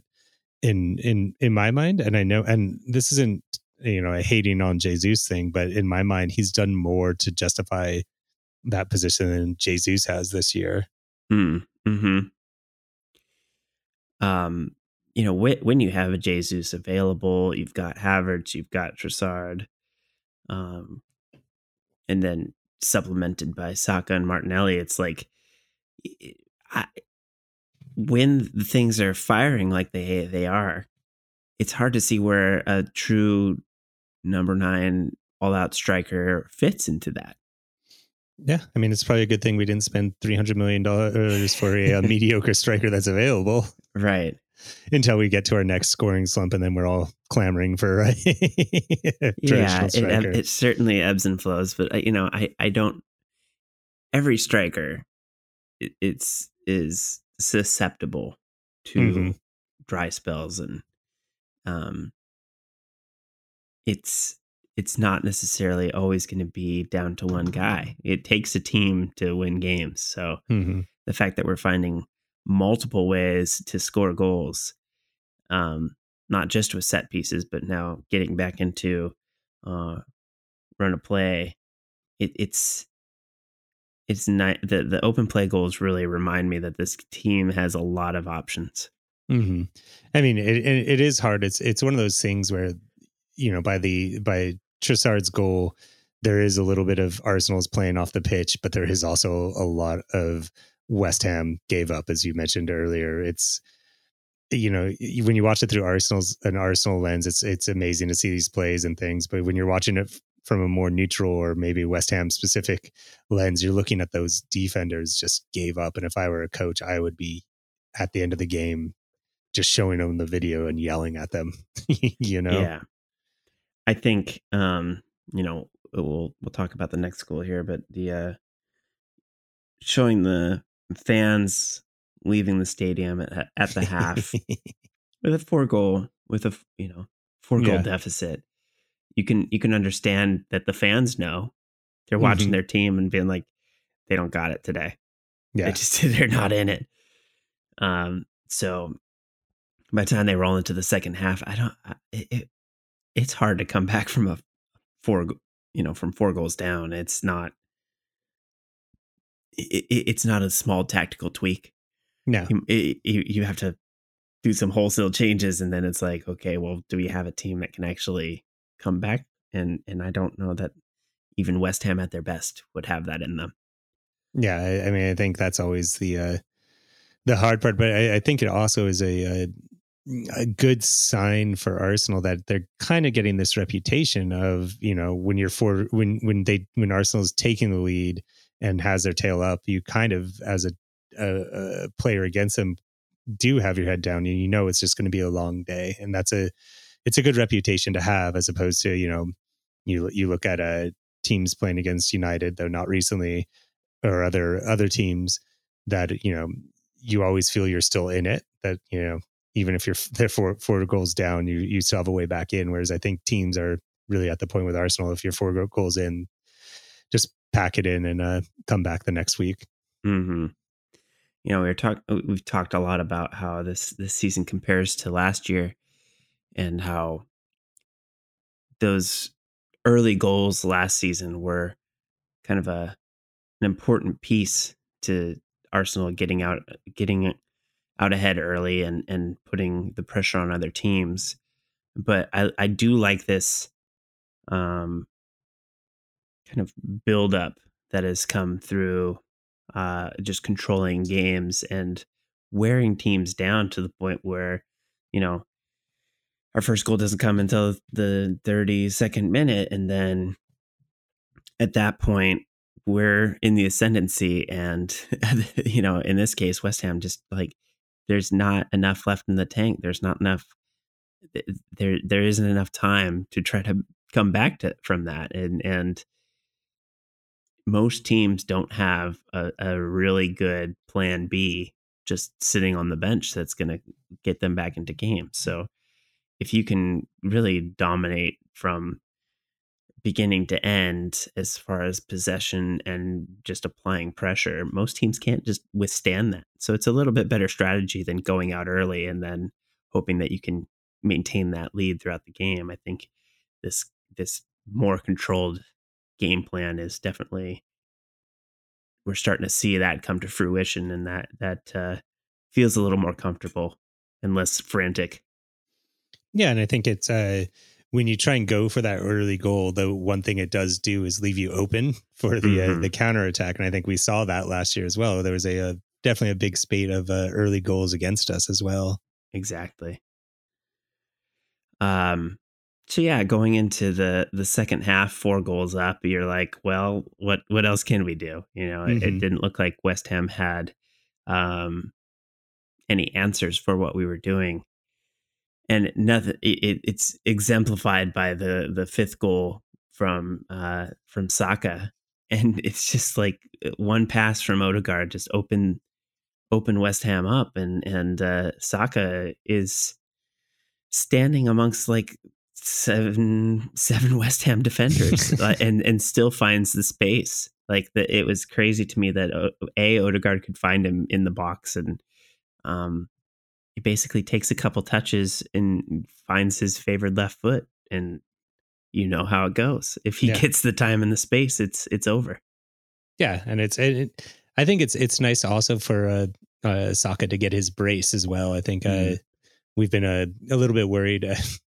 in in in my mind and i know and this isn't you know a hating on jesus thing but in my mind he's done more to justify that position than jesus has this year. Hmm. Hmm um you know when, when you have a jesus available you've got havertz you've got Trossard um and then supplemented by Saka and Martinelli, it's like I, when the things are firing like they they are, it's hard to see where a true number nine all out striker fits into that. Yeah, I mean it's probably a good thing we didn't spend three hundred million dollars for a, a *laughs* mediocre striker that's available. Right until we get to our next scoring slump, and then we're all clamoring for a *laughs* yeah. It, it, certainly ebbs and flows, but uh, you know, I I don't. Every striker, it, it's is susceptible to mm-hmm. dry spells, and um, it's it's not necessarily always going to be down to one guy. It takes a team to win games. So mm-hmm. the fact that we're finding multiple ways to score goals, um, not just with set pieces, but now getting back into uh, run a play. It, it's it's not the the open play goals really remind me that this team has a lot of options. Mm-hmm. I mean, it, it is hard. It's it's one of those things where you know by the by Trossard's goal, there is a little bit of Arsenal's playing off the pitch, but there is also a lot of West Ham gave up, as you mentioned earlier. It's you know, when you watch it through Arsenal's an Arsenal lens, it's it's amazing to see these plays and things. But when you're watching it from a more neutral or maybe West Ham specific lens, you're looking at those defenders just gave up. And if I were a coach, I would be at the end of the game just showing them the video and yelling at them. *laughs* you know? Yeah. I think um, you know, we'll we'll talk about the next goal here, but the uh showing the fans leaving the stadium at, at the half *laughs* with a four goal with a you know four goal yeah. deficit you can you can understand that the fans know. They're watching mm-hmm. their team and being like they don't got it today. Yeah. they just *laughs* they're not in it. Um so by the time they roll into the second half i don't it, it it's hard to come *laughs* back from a four you know from four goals down. It's not it, it's not a small tactical tweak. No, you, you have to do some wholesale changes, and then it's like, okay, well, do we have a team that can actually come back? And and I don't know that even West Ham at their best would have that in them. Yeah, I, I mean, I think that's always the uh, the hard part, but I, I think it also is a, a a good sign for Arsenal that they're kind of getting this reputation of you know when you're for when when they when Arsenal's taking the lead and has their tail up, you kind of as a a, a player against them do have your head down and you know it's just going to be a long day and that's a it's a good reputation to have as opposed to you know you you look at uh teams playing against united though not recently or other other teams that you know you always feel you're still in it that you know even if you're there four four goals down you you still have a way back in. Whereas i think teams are really at the point with arsenal if you're four goals in just pack it in and uh come back the next week. Mm-hmm. You know, we are talk we've talked a lot about how this this season compares to last year and how those early goals last season were kind of a an important piece to Arsenal getting out getting out ahead early and and putting the pressure on other teams. But I I do like this um kind of build up that has come through uh, just controlling games and wearing teams down to the point where, you know, our first goal doesn't come until the 32nd minute. And then at that point, we're in the ascendancy. And, *laughs* you know, in this case, West Ham just like, there's not enough left in the tank. There's not enough, there, there isn't enough time to try to come back to, from that. And, and, most teams don't have a, a really good plan B just sitting on the bench that's going to get them back into games. So if you can really dominate from beginning to end as far as possession and just applying pressure, most teams can't just withstand that. So it's a little bit better strategy than going out early and then hoping that you can maintain that lead throughout the game. I think this this more controlled game plan is definitely we're starting to see that come to fruition and that that uh, feels a little more comfortable and less frantic yeah and i think it's uh when you try and go for that early goal the one thing it does do is leave you open for the uh, mm-hmm. uh, the counter attack and i think we saw that last year as well there was a, a definitely a big spate of uh, early goals against us as well exactly um so yeah, going into the the second half, four goals up, you're like, well, what what else can we do? You know, mm-hmm. it, it, didn't look like West Ham had um, any answers for what we were doing, and nothing. It, it's exemplified by the the fifth goal from uh, from Saka, *laughs* and it's just like uh, one pass from Odegaard just open open West Ham up, and and uh, Saka is standing amongst like seven seven West Ham defenders *laughs* uh, and and still finds the space. Like that, it was crazy to me that uh, a Odegaard could find him in the box and um, he basically takes a couple touches and finds his favored left foot and you know how it goes. If he yeah. gets the time and the space, it's it's over. Yeah, and it's it, I think it's it's nice also for uh, uh Saka to get his brace as well. I think mm. uh we've been a, a little bit worried *laughs*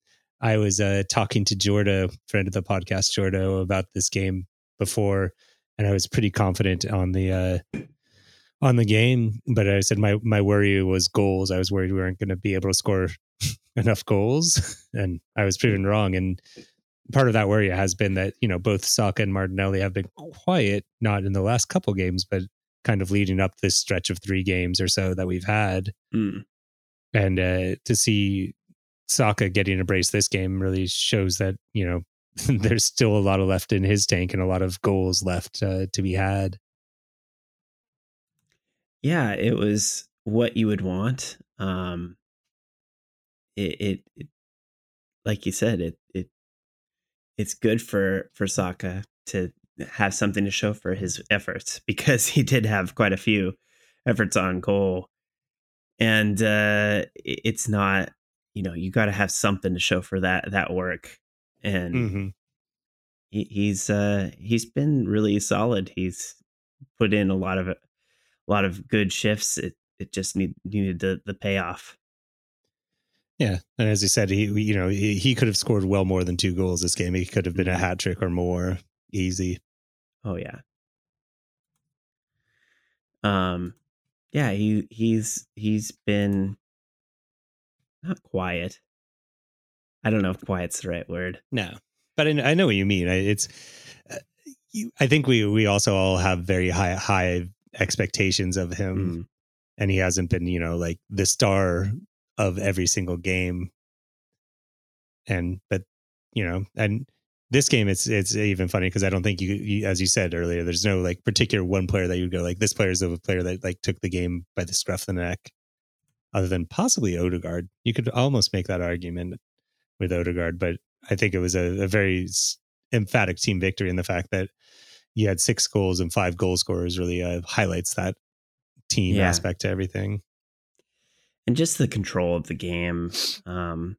I was uh, talking to Jordo, friend of the podcast, Jordo, about this game before, and I was pretty confident on the uh, on the game. But I said my my worry was goals. I was worried we weren't going to be able to score *laughs* enough goals, *laughs* and I was proven wrong. And part of that worry has been that you know both Saka and Martinelli have been quiet, not in the last couple games, but kind of leading up this stretch of three games or so that we've had. Mm. And uh, to see Saka getting a brace this game really shows that you know *laughs* there's still a lot of left in his tank and a lot of goals left uh, to be had. Yeah, it was what you would want. Um, it, it, it like you said, it it it's good for for Saka to have something to show for his efforts *laughs* because he did have quite a few efforts on goal, and uh, it's not you know you got to have something to show for that that work, and Mm-hmm. he, he's uh he's been really solid. He's put in a lot of a lot of good shifts. It it just need, needed the the payoff. Yeah, and as you said, he you know he, he could have scored well more than two goals this game. He could have been a hat trick or more easy. Oh yeah. Um yeah, he he's he's been not quiet. I don't know if quiet's the right word. No, but I, I know what you mean. I- It's uh, you, I think we we also all have very high high expectations of him, Mm. and he hasn't been you know like the star of every single game. And but you know, and this game it's it's even funny because I don't think you, you as you said earlier, there's no like particular one player that you go like this player is a player that like took the game by the scruff of the neck, other than possibly Odegaard. You could almost make that argument with Odegaard, but I think it was a, a very emphatic team victory in the fact that you had six goals and five goal scorers really uh, highlights that team Yeah. aspect to everything. And just the control of the game um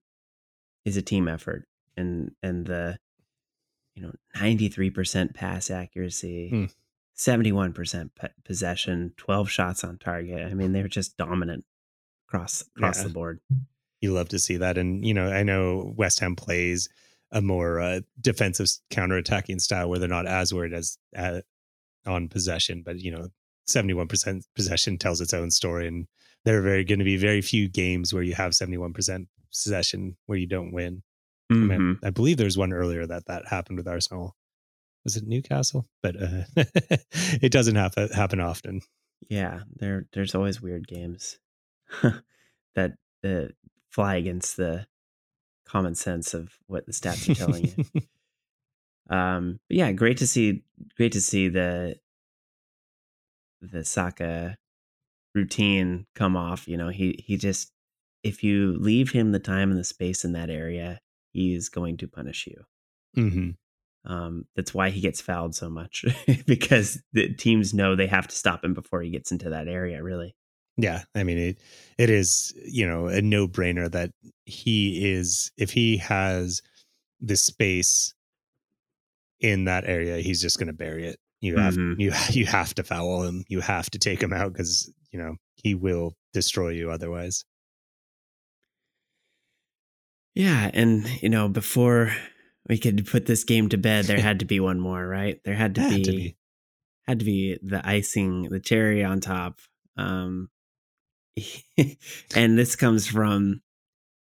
is a team effort and and the you know 93% pass accuracy, Hmm. 71% possession, 12 shots on target. I mean, they're just dominant across across Yeah. the board. You love to see that, and you know I know West Ham plays a more uh, defensive counter-attacking style where they're not as worried as uh, on possession, but you know. 71% possession tells its own story and there are very going to be very few games where you have 71% possession where you don't win I, mean. I believe there's one earlier that that happened with Arsenal. Was it Newcastle? But uh, *laughs* it doesn't happen happen often. Yeah, there there's always weird games *laughs* that uh, fly against the common sense of what the stats are telling you. *laughs* Um, but yeah, great to see. Great to see the the Saka routine come off. You know, he he just if you leave him the time and the space in that area, he's going to punish you. hmm Um, that's why he gets fouled so much *laughs* because the teams know they have to stop him before he gets into that area. Really. Yeah, I mean it. It is you know a no brainer that he is if he has the space in that area, he's just going to bury it. You have Mhm. you *laughs* you have to foul him. You have to take him out because you know he will destroy you otherwise. Yeah, and you know, before we could put this game to bed, there had to be one more, right? There had to *laughs* Had be, to be. had to be the icing, the cherry on top. Um, *laughs* and this comes from,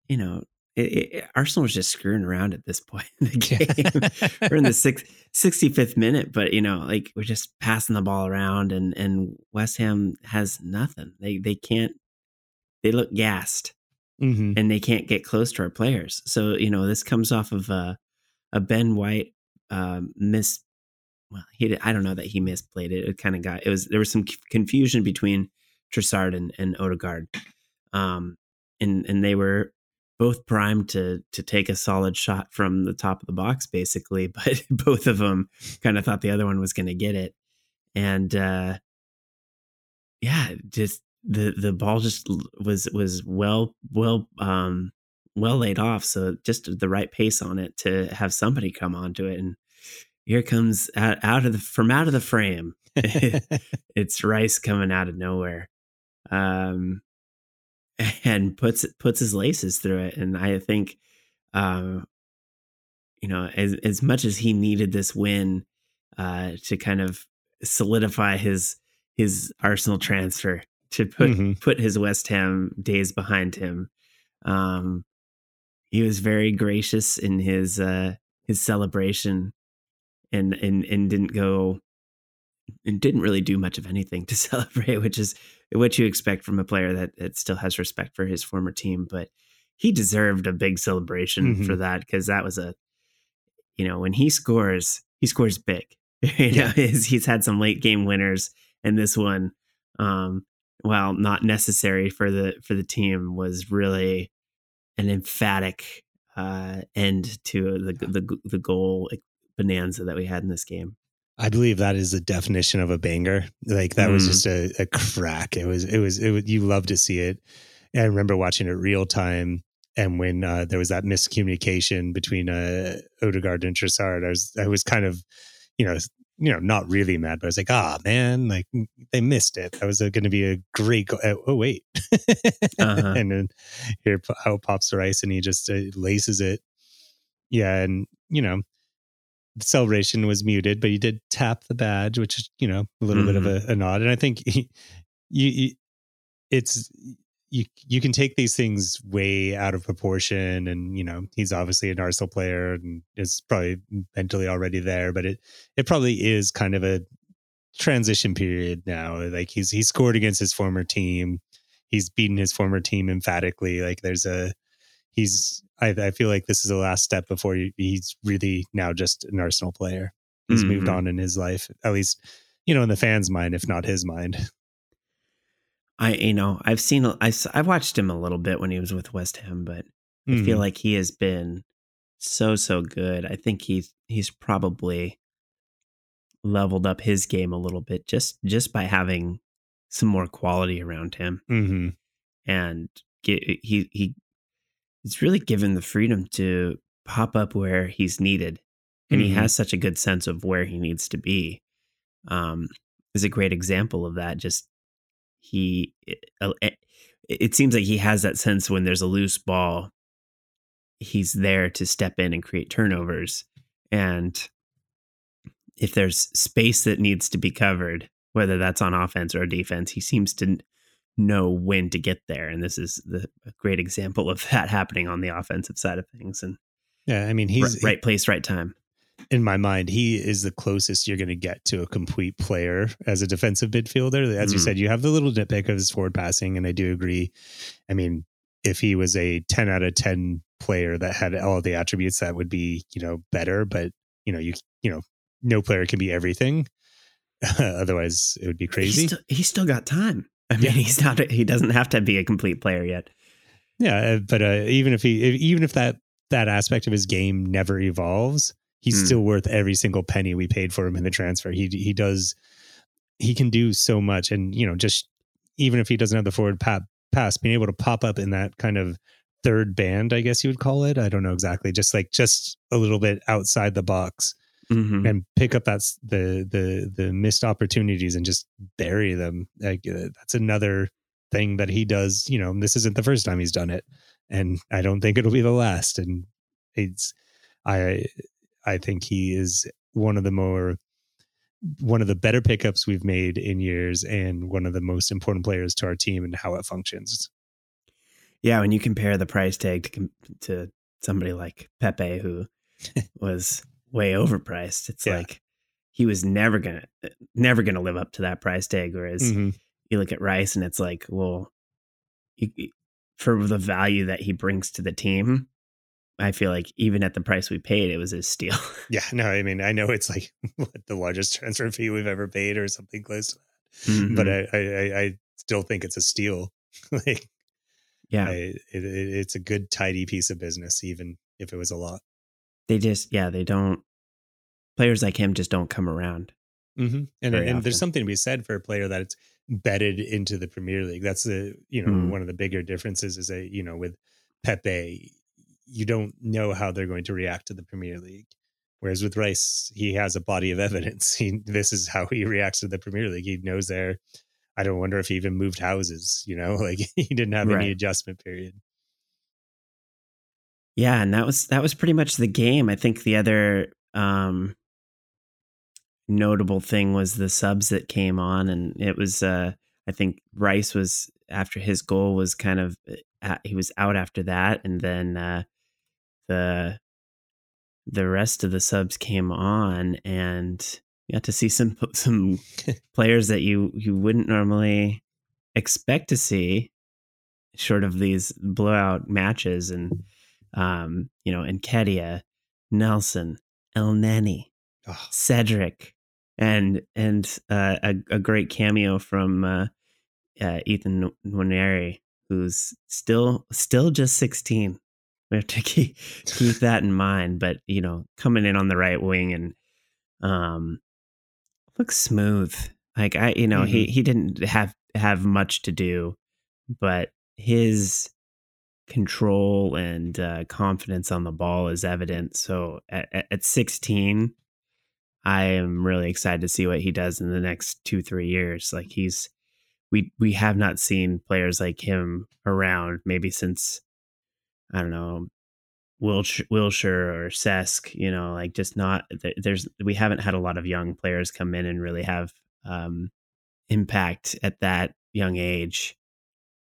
you know, it, it, Arsenal was just screwing around at this *laughs* point in the game. we're in the six, 65th minute, but you know, like we're just passing the ball around, and and West Ham has nothing. They they can't. They look gassed hmm and they can't get close to our players. So you know this comes off of a, a Ben White um, miss. Well, he did, I don't know that he misplayed it. It kind of got it was there was some c- confusion between Trossard and, and Odegaard, um, and and they were both primed to to take a solid shot from the top of the box, basically. *laughs* But both of them kind of thought the other one was going to get it, and uh, yeah, just the the ball just was was well well um well laid off so just the right pace on it to have somebody come onto it. And here comes out, out of the from out of the frame. *laughs* It's rice coming out of nowhere um *laughs* and puts puts his laces through it and i think um you know as as much as he needed this win uh to kind of solidify his his Arsenal transfer to put Mm-hmm. put his West Ham days behind him. Um, he was very gracious in his uh, his celebration, and and and didn't go and didn't really do much of anything to *laughs* celebrate, which is what you expect from a player that, that still has respect for his former team. But he deserved a big celebration Mhm. for that because that was a, you know, when he scores, he scores big. *laughs* you Yeah. know, he's, he's had some late game winners, and this one, um, while not necessary for the for the team, was really an emphatic uh, end to the the the goal bonanza that we had in this game. I believe that is the definition of a banger. Like that was Mm. just a, a crack. It was, it was, it was, you love to see it. And I remember watching it real time. And when uh, there was that miscommunication between uh, Odegaard and Trossard, I was, I was kind of, you know, you know, not really mad, but I was like, ah, man, like they missed it. That was going to be a great. Go- oh, oh, wait, *laughs* Uh-huh. and then here out pops the rice, and he just uh, laces it. Yeah, and you know, celebration was muted, but he did tap the badge, which is you know a little bit of mm-hmm. a, a nod. And I think *laughs* he, you, you, it's you you can take these things way out of proportion, and you know he's obviously an Arsenal player and is probably mentally already there, but it it probably is kind of a transition period now. Like he's he scored against his former team, he's beaten his former team emphatically. Like there's a he's I, I feel like this is the last step before he, he's really now just an Arsenal player. He's moved Mhm. on in his life, at least you know in the fans' mind, if not his mind. I you know I've seen I I watched him a little bit when he was with West Ham, but I feel Mhm. like he has been so so good. I think he's he's probably leveled up his game a little bit just just by having some more quality around him Mhm. and get, he he he's really given the freedom to pop up where he's needed and he Mhm. has such a good sense of where he needs to be um is a great example of that just he it, it seems like he has that sense when there's a loose ball he's there to step in and create turnovers and if there's space that needs to be covered whether that's on offense or defense he seems to know when to get there and this is the a great example of *laughs* that happening on the offensive side of things and Yeah, I mean right, he's right place right time in my mind, he is the closest you're going to get to a complete player as a defensive midfielder. As you Mhm. said, you have the little nitpick of his forward passing, and I do agree. I mean, if he was a 10 out of 10 player that had all the attributes, that would be, you know, better. But, you know, you, you know, no player can be everything. *laughs* Otherwise, it would be he's crazy. still, he's still got time i mean Yeah. he's not he doesn't have to be a complete player yet Yeah, uh, but uh, even if he, if, even if that that aspect of his game never evolves, he's Hmm. still worth every single penny we paid for him in the transfer. He he does, he can do so much, and you know, just even if he doesn't have the forward pa- pass, being able to pop up in that kind of third band, I guess you would call it. I don't know exactly, just like just a little bit outside the box Mhm. and pick up that's the the the missed opportunities and just bury them. Like uh, that's another thing that he does. You know, this isn't the first time he's done it, and I don't think it'll be the last. And it's I I think he is one of the more one of the better pickups we've made in years, and one of the most important players to our team and how it functions. Yeah, when you compare the price tag to to somebody like Pepe, who *laughs* was way overpriced, it's Yeah. like he was never gonna never gonna live up to that price tag. Whereas Mhm. you look at Rice, and it's like, well, for the value that he brings to the team, I feel like even at the price we paid, it was a steal. *laughs* Yeah, no, I mean, I know it's like *laughs* the largest transfer fee we've ever paid, or something close to that. but Mhm. I, I I- I still think it's a steal. *laughs* like yeah, I, it, it, it's a good tidy piece of business, even if it was a lot. They just yeah they don't players like him just don't come around. Mm-hmm. And and there's something to be said for a player that it's bedded into the Premier League. That's the you know Mm. one of the bigger differences is that you know with Pepe, you don't know how they're going to react to the Premier League. Whereas with Rice, he has a body of *laughs* evidence. He this is how he reacts to the Premier League. He knows there. I don't wonder if he even moved houses. You know, *laughs* like he didn't have any adjustment period. Yeah, and that was that was pretty much the game. I think the other um notable thing was the subs that came on, and it was uh, I think Rice was after his goal was kind of uh, he was out after that, and then uh, the the rest of the subs came on, and you got to see some *laughs* some *laughs* players that you you wouldn't normally expect to see, short of these blowout matches, and um, you know, Nketiah, Nelson, Elneny, oh. Cedric, and and uh, a, a great cameo from uh, uh, Ethan Nwaneri, who's still still just sixteen. We have to *laughs* keep keep that in mind. But you know, coming in on the right wing and um, looks smooth. Like I, you know, mm-hmm. he he didn't have have much to do, but his control and uh, confidence on the ball is evident. So at, at 16, I am really excited to see what he does in the next two three years. Like he's we we have not seen players like him around maybe since I don't know Wilshere, Wilshere or Cesc. You know, like just not there's we haven't had a lot of young players come in and really have um, impact at that young age.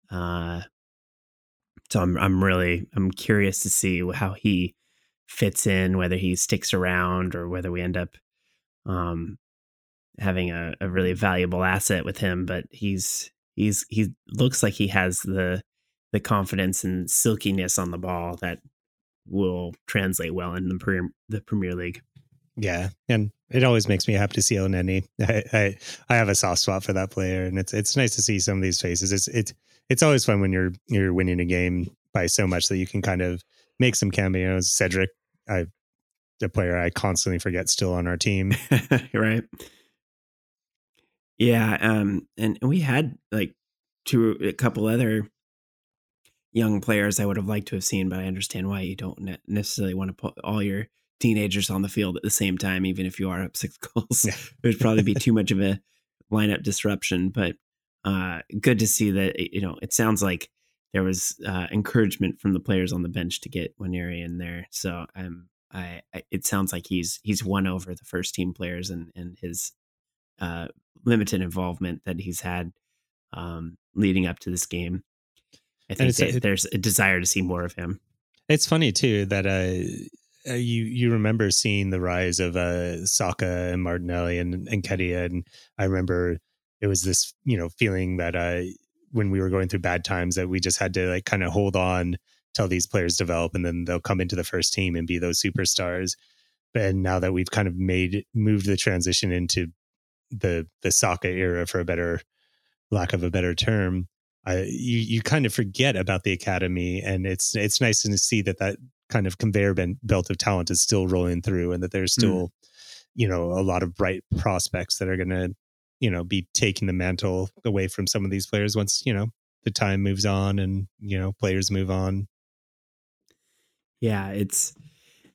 Uh, so I'm I'm really I'm curious to see how he fits in, whether he sticks around or whether we end up um, having a, a really valuable asset with him. But he's he's he looks like he has the the confidence and silkiness on the ball that will translate well in the premier, the Premier League. Yeah, and it always makes me happy to see Elneny. *laughs* I, I I have a soft spot for that player, and it's it's nice to see some of these faces. It's it's it's always fun when you're you're winning a game by so much that you can kind of make some cameos. Cedric, I the player I constantly forget still on our team. *laughs* right. Yeah, um, and we had like two a couple other young players I would have liked to have seen, but I understand why you don't necessarily want to put all your teenagers on the field at the same time, even if you are *laughs* up six goals. Yeah. There'd probably be too much of a lineup disruption, but uh, good to see that, you know, it sounds like there was uh, encouragement from the players on the bench to get Nwaneri in there. So um, I, I, it sounds like he's he's won over the first team players and and his uh, limited involvement that he's had um, leading up to this game. I think that it, there's a desire to see more of him. It's funny too that uh, uh, you you remember seeing the rise of uh, Saka and Martinelli and, and Nketiah, and I remember it was this you know feeling that uh, when we were going through bad times that we just had to like kind of hold on till these players develop and then they'll come into the first team and be those superstars. And now that we've kind of made moved the transition into the the Saka era for a better lack of a better term, you you kind of forget about the academy, and it's it's nice to see that that kind of conveyor belt of talent is still rolling through, and that there's hmm. still mm. you know a lot of bright prospects that are going to you know be taking the mantle away from some of these players once you know the time moves on and you know players move on. Yeah, it's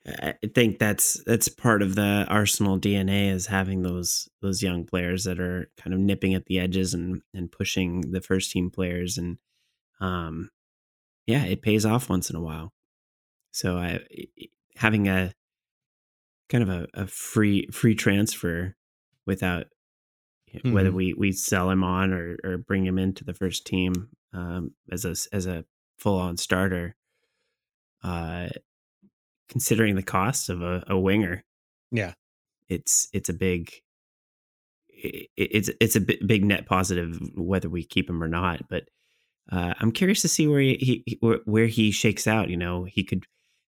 I think that's that's part of the Arsenal DNA is having those those young players that are kind of nipping at the edges and and pushing the first team players and um yeah, it pays off once in a while. So I having a kind of a, a free free transfer without mm-hmm. whether we we sell him on or or bring him into the first team um as a as a full on starter uh considering the cost of a, a winger. Yeah, it's it's a big it, it's it's a big net positive whether we keep him or not. But uh, I'm curious to see where he, he where he shakes out. You know, he could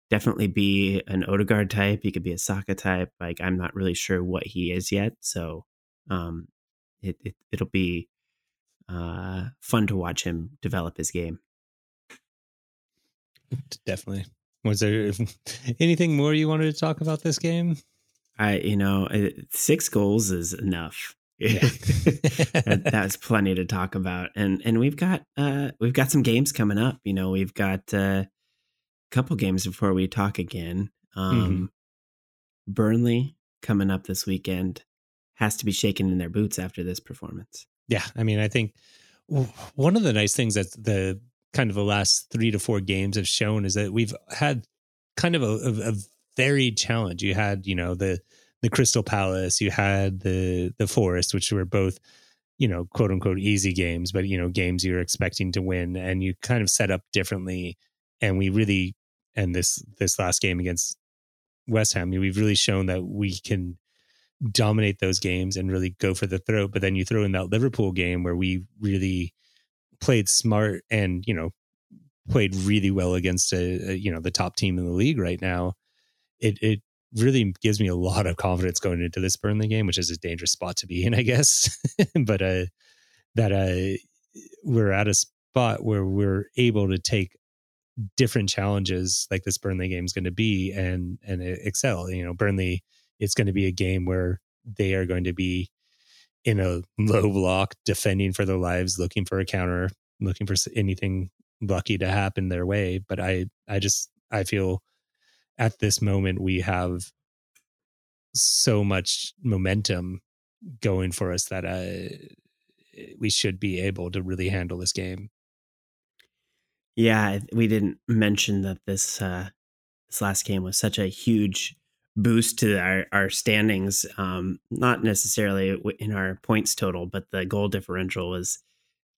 definitely be an Odegaard type. He could be a Saka type. Like I'm not really sure what he is yet. So um, it, it it'll be uh, fun to watch him develop his game. *laughs* Definitely. Was there *laughs* anything more you wanted to talk about this game? I, you know, six goals is enough. Yeah. *laughs* that, that's plenty to talk about, and and we've got uh we've got some games coming up. You know, we've got uh, couple games before we talk again. Um, mm-hmm. Burnley coming up this weekend has to be shaken in their boots after this performance. Yeah, I mean, I think one of the nice things that the kind of the last three to four games have shown is that we've had kind of a, a, a varied challenge. You had, you know, the the Crystal Palace, you had the the Forest, which were both you know quote unquote easy games, but you know games you're expecting to win, and you kind of set up differently. And we really and this this last game against West Ham, we've really shown that we can dominate those games and really go for the throat. But then you throw in that Liverpool game where we really played smart and you know played really well against a, a, you know the top team in the league right now. It it really gives me a lot of confidence going into this Burnley game, which is a dangerous spot to be in, I guess. *laughs* but uh, that uh, we're at a spot where we're able to take different challenges like this Burnley game is going to be and and excel. You know, Burnley it's going to be a game where they are going to be in a *laughs* low block, defending for their lives, looking for a counter, looking for anything lucky to happen their way. But I, I just, I feel at this moment we have so much momentum going for us that uh, we should be able to really handle this game. Yeah, we didn't mention that this uh, this last game was such a huge boost to our, our standings. Um, not necessarily in our points total, but the goal differential was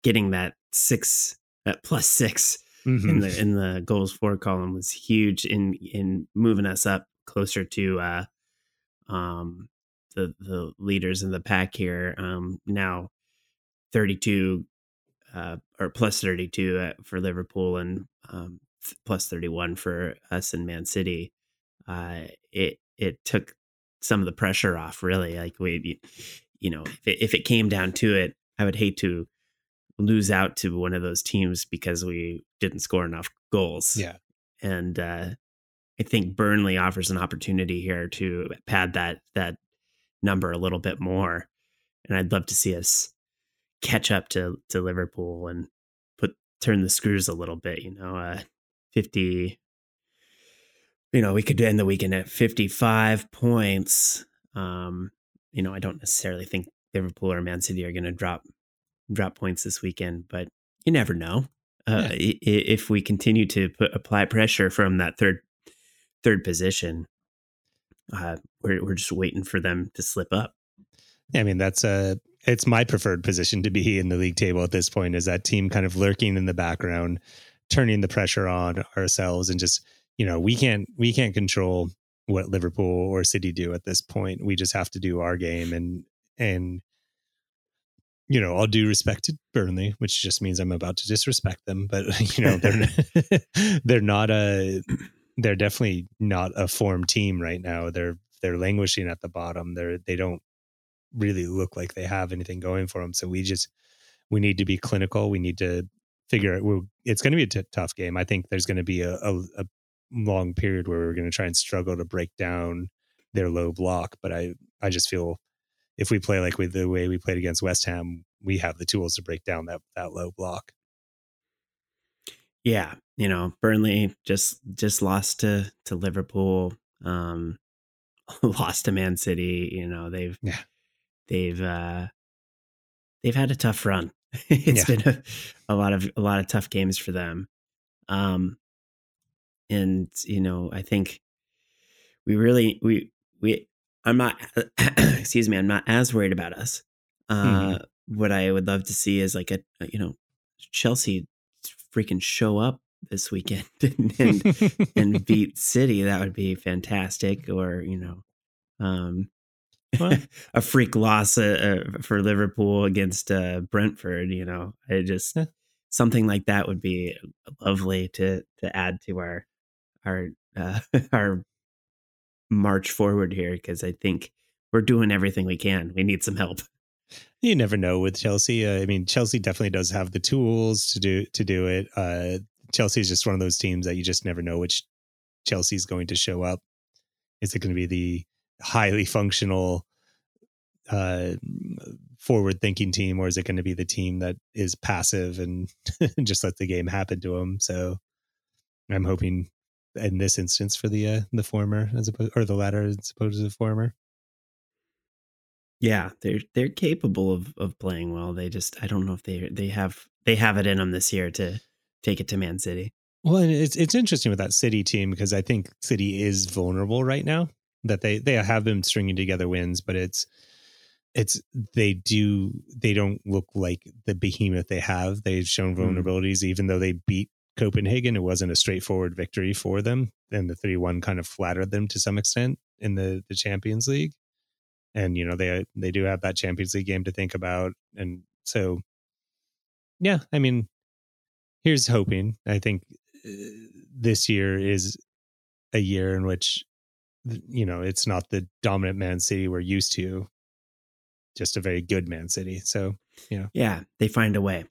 getting that six uh, plus 6 mm-hmm. in the in the goals for column was huge in in moving us up closer to uh, um, the the leaders in the pack here. Um, now thirty two uh, or plus thirty two for Liverpool and um, plus thirty one for us in Man City. Uh, it it took some of the pressure off. Really, like we, you know, if it, if it came down to it, I would hate to lose out to one of those teams because we didn't score enough goals. Yeah, and uh, I think Burnley offers an opportunity here to pad that that number a little bit more, and I'd love to see us catch up to to Liverpool and put turn the screws a little bit. You know, uh, fifty you know, we could end the weekend at 55 points. Um, you know, I don't necessarily think Liverpool or Man City are going to drop drop points this weekend, but you never know. Uh, yeah. If we continue to put apply pressure from that third third position, uh, we're we're just waiting for them to slip up. I mean, that's a it's my preferred position to be in the league table at this point. Is that team kind of lurking in the background, turning the pressure on ourselves, and just you know we can't we can't control what Liverpool or City do at this point. We just have to do our game and and you know, all due respect to Burnley, which just means I'm about to disrespect them, but *laughs* you know, they're *laughs* they're not a they're definitely not a form team right now. They're they're languishing at the bottom. They're they don't really look like they have anything going for them. So we just we need to be clinical. We need to figure out. It's going to be a t- tough game. I think there's going to be a, a, a long period where we're going to try and struggle to break down their low block. But I, I just feel if we play like with the way we played against West Ham, we have the tools to break down that that low block. Yeah, you know, Burnley just just lost to to Liverpool, um, *laughs* lost to Man City. You know, they've yeah. They've uh, they've had a tough run. *laughs* it's yeah. been a, a lot of a lot of tough games for them. Um, and you know i think we really we we i'm not *clears throat* excuse me i'm not as worried about us uh mm-hmm. what i would love to see is like a, a, you know chelsea freaking show up this weekend *laughs* and and, *laughs* and beat city that would be fantastic or you know um *laughs* a freak loss uh, uh, for liverpool against uh brentford you know i just something like that would be lovely to to add to our our uh, *laughs* our march forward here because I think we're doing everything we can. We need some help. You never know with Chelsea. Uh, I mean, Chelsea definitely does have the tools to do to do it. Uh, Chelsea is just one of those teams that you just never know which Chelsea is going to show up. Is it going to be the highly functional, uh, forward-thinking team, or is it going to be the team that is passive and *laughs* just let the game happen to them? So, I'm hoping in this instance for the uh, the former as opposed or the latter as opposed to the former. Yeah, they're they're capable of of playing well. They just I don't know if they they have they have it in them this year to take it to Man City. Well, it's it's interesting with that City team because I think City is vulnerable right now. That they they have been stringing together wins, but it's it's they do they don't look like the behemoth they have. They've shown Hmm. vulnerabilities, even though they beat Copenhagen. It wasn't a straightforward victory for them, and the three one kind of flattered them to some extent in the the Champions League. And you know they they do have that Champions League game to think about, and so yeah, I mean, here's hoping. I think uh, this year is a year in which you know it's not the dominant Man City we're used to, just a very good Man City. So Yeah, Yeah. they find a way.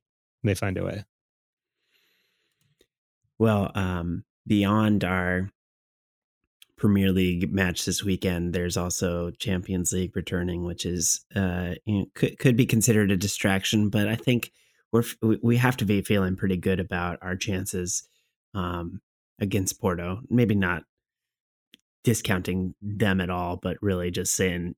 they find a way. Well, um, beyond our Premier League match this weekend, there's also Champions League returning, which is uh, you know, could could be considered a distraction, but I think we're we- we have to be feeling pretty good about our chances um, against Porto. Maybe not discounting them at all, but really just saying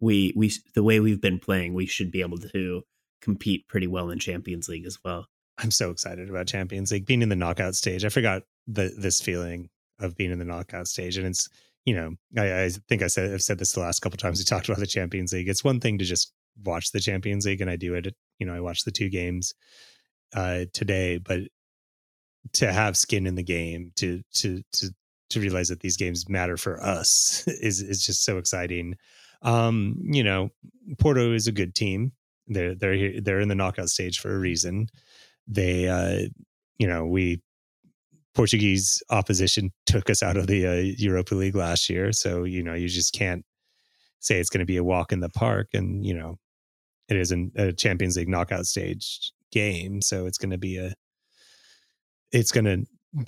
we we the way we've been playing, we should be able to compete pretty well in Champions League as well. I'm so excited about Champions League being in the knockout stage. I forgot the this feeling of being in the knockout stage, and it's you know I, I think I said I've said this the last couple times we talked about the Champions League. It's one thing to just watch the Champions League, and I do it. You know, I watch the two games uh, today, but to have skin in the game, to to to to realize that these games matter for us *laughs* is is just so exciting. Um, you know, Porto is a good team. They're they're here, they're in the knockout stage for a reason. They, uh, you know, we Portuguese opposition took us out of the uh, Europa League last year, so you know you just can't say it's going to be a walk in the park. And you know, it is an, a Champions League knockout stage game, so it's going to be a it's going to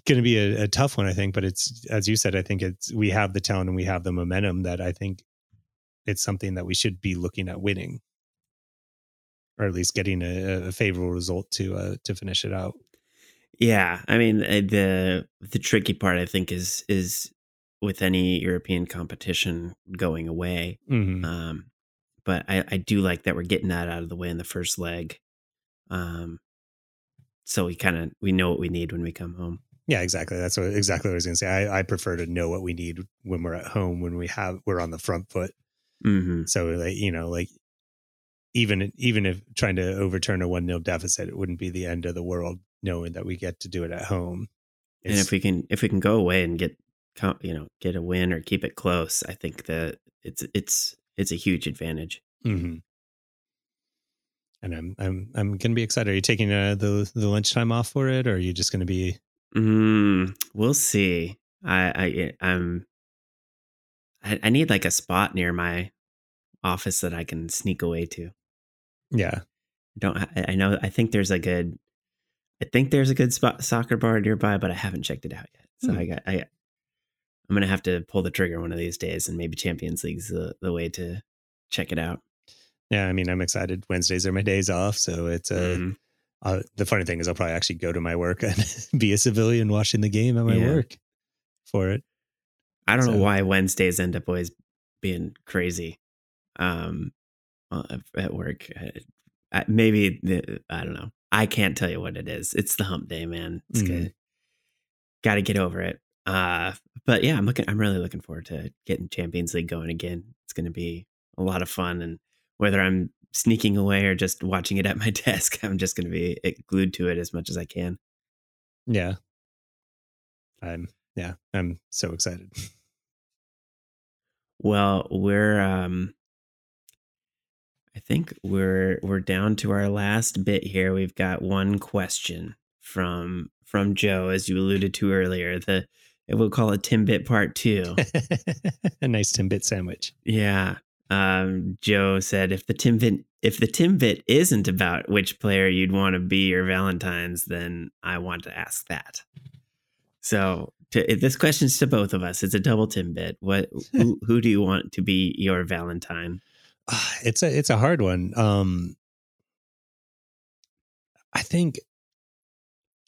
going to be a, a tough one, I think. But it's as you said, I think it's we have the talent and we have the momentum that I think it's something that we should be looking at winning, or at least getting a, a favorable result to uh, to finish it out. Yeah, I mean uh, the the tricky part I think is is with any European competition going away. Mhm. Um, but I, I do like that we're getting that out of the way in the first leg. Um, so we kind of we know what we need when we come home. Yeah, exactly. That's what exactly what I was going to say. I, I prefer to know what we need when we're at home when we have we're on the front foot. hmm So like you know like even even if trying to overturn a one 0 deficit, it wouldn't be the end of the world knowing that we get to do it at home. And if we can if we can go away and get you know get a win or keep it close, I think that it's it's it's a huge advantage. Mhm. And I'm I'm I'm gonna be excited. Are you taking uh, the the lunchtime off for it, or are you just gonna be? Mm, we'll see. I I I'm I, I need like a spot near my office that I can sneak away to. Yeah, don't I I know I think there's a good I think there's a good spot soccer bar nearby, but I haven't checked it out yet. So Hmm. I got I I'm gonna have to pull the trigger one of these days, and maybe Champions League's the the way to check it out. yeah. I mean, I'm excited. Wednesdays are my days off, so it's uh, Mhm. Uh the funny thing is I'll probably actually go to my work *laughs* and be a civilian watching the game at my Yeah. work for it. I don't know why Wednesdays end up always being crazy um, uh, at work. I, maybe the, I don't know. I can't tell you what it is. It's the hump day, man. It's Mhm. good. Got to get over it. Uh, but yeah, I'm looking. I'm really looking forward to getting Champions League going again. It's going to be a lot of fun, and whether I'm sneaking away or just watching it at my *laughs* desk, I'm just going to be glued to it as much as I can. Yeah, I'm yeah, I'm so excited. *laughs* Well, we're um I think we're we're down to our last bit here. We've got one question from from Joe, as you alluded to earlier. The we'll call it Timbit Part Two. *laughs* a nice Timbit sandwich. yeah. Um, Joe said if the Timbit if the Timbit isn't about which player you'd want to be your Valentine's, then I want to ask that. So to, this question's to both of us. It's a double Timbit. What who, *laughs* who do you want to be your Valentine? Ah, it's a it's a hard one. Um I think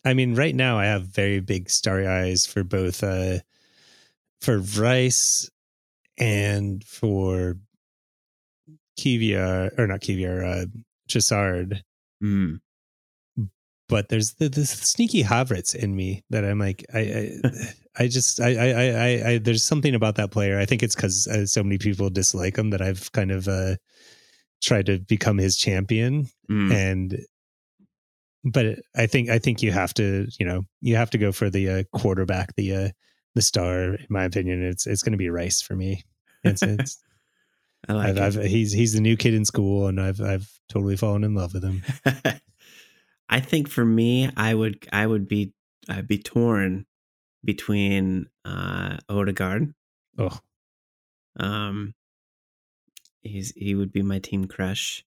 I mean right now I have very big starry eyes for both uh for Rice and for Kivior or not Kivior, uh Chisard. Mm. but there's the, this sneaky Havertz in me that I'm like, I, I, *laughs* I just, I, I, I, I, there's something about that player. I think it's because uh, so many people dislike him that I've kind of uh, tried to become his champion. Mm. And, but I think, I think you have to, you know, you have to go for the uh, quarterback, the, uh, the star. In my opinion, it's, it's going to be Rice for me. It's, *laughs* it's. I like I've. I've, he's he's the new kid in school, and I've I've totally fallen in love with him. *laughs* I think for me, I would I would be I'd be torn between uh Odegaard. Oh, Um he's he would be my team crush.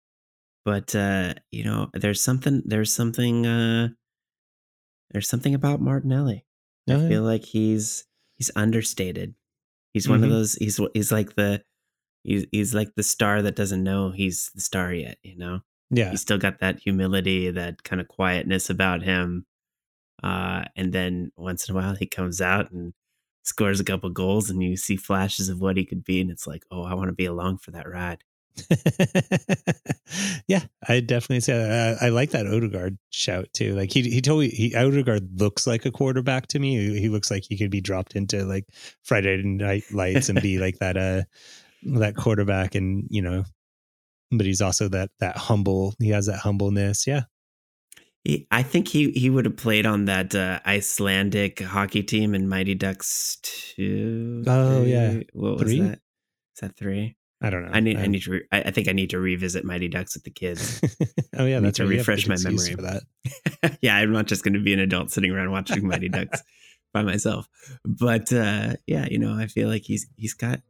But uh, you know, there's something there's something uh there's something about Martinelli. Oh, I yeah. feel like he's he's understated. He's one of Mhm. those he's he's like the he's, he's like the star that doesn't know he's the star yet, you know? yeah, he's still got that humility, that kind of quietness about him. Uh, and then once in a while, he comes out and scores a couple goals, and you see flashes of what he could be, and it's like, oh, I want to be along for that ride. *laughs* yeah. I definitely say that. I, I like that Odegaard shout too. Like he he told me he Odegaard looks like a quarterback to me. He, he looks like he could be dropped into like Friday Night Lights and be like that uh that quarterback, and you know. But he's also that that humble. He has that humbleness. Yeah. He, I think he he would have played on that uh, Icelandic hockey team in Mighty Ducks two. Oh, yeah. three? what was Three? that? Is that three? I don't know. I need I Um, need to. Re- I, I think I need to revisit Mighty Ducks with the kids. *laughs* oh yeah, that's to right. You have a refresh my memory. for that. *laughs* yeah, I'm not just going to be an adult sitting around watching Mighty Ducks *laughs* by myself. But uh, yeah, you know, I feel like he's he's got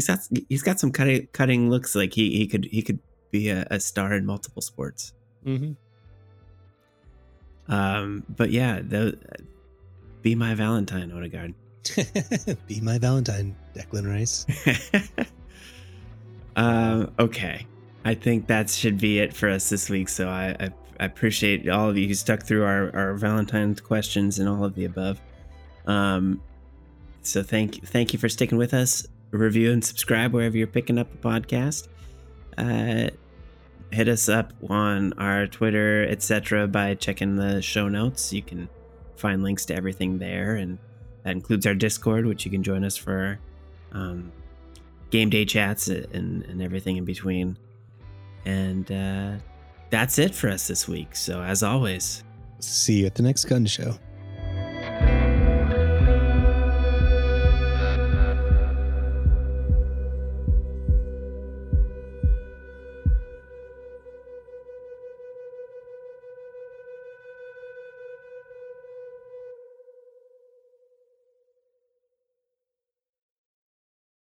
he's got he's got some cutting cutting looks. Like he he could he could be a, a star in multiple sports. Mm-hmm. Um, but yeah, the, be my Valentine, Odegaard. *laughs* Be my Valentine, Declan Rice. um, *laughs* okay, I think that should be it for us this week. So I, I, I appreciate all of you who stuck through our, our Valentine's questions and all of the above. Um, so thank thank you for sticking with us. Review and subscribe wherever you're picking up a podcast. Uh, hit us up on our Twitter, etc. by checking the show notes. You can find links to everything there, and that includes our Discord, which you can join us for um, game day chats and, and everything in between. And uh, that's it for us this week. So, as always, See you at the next gun show.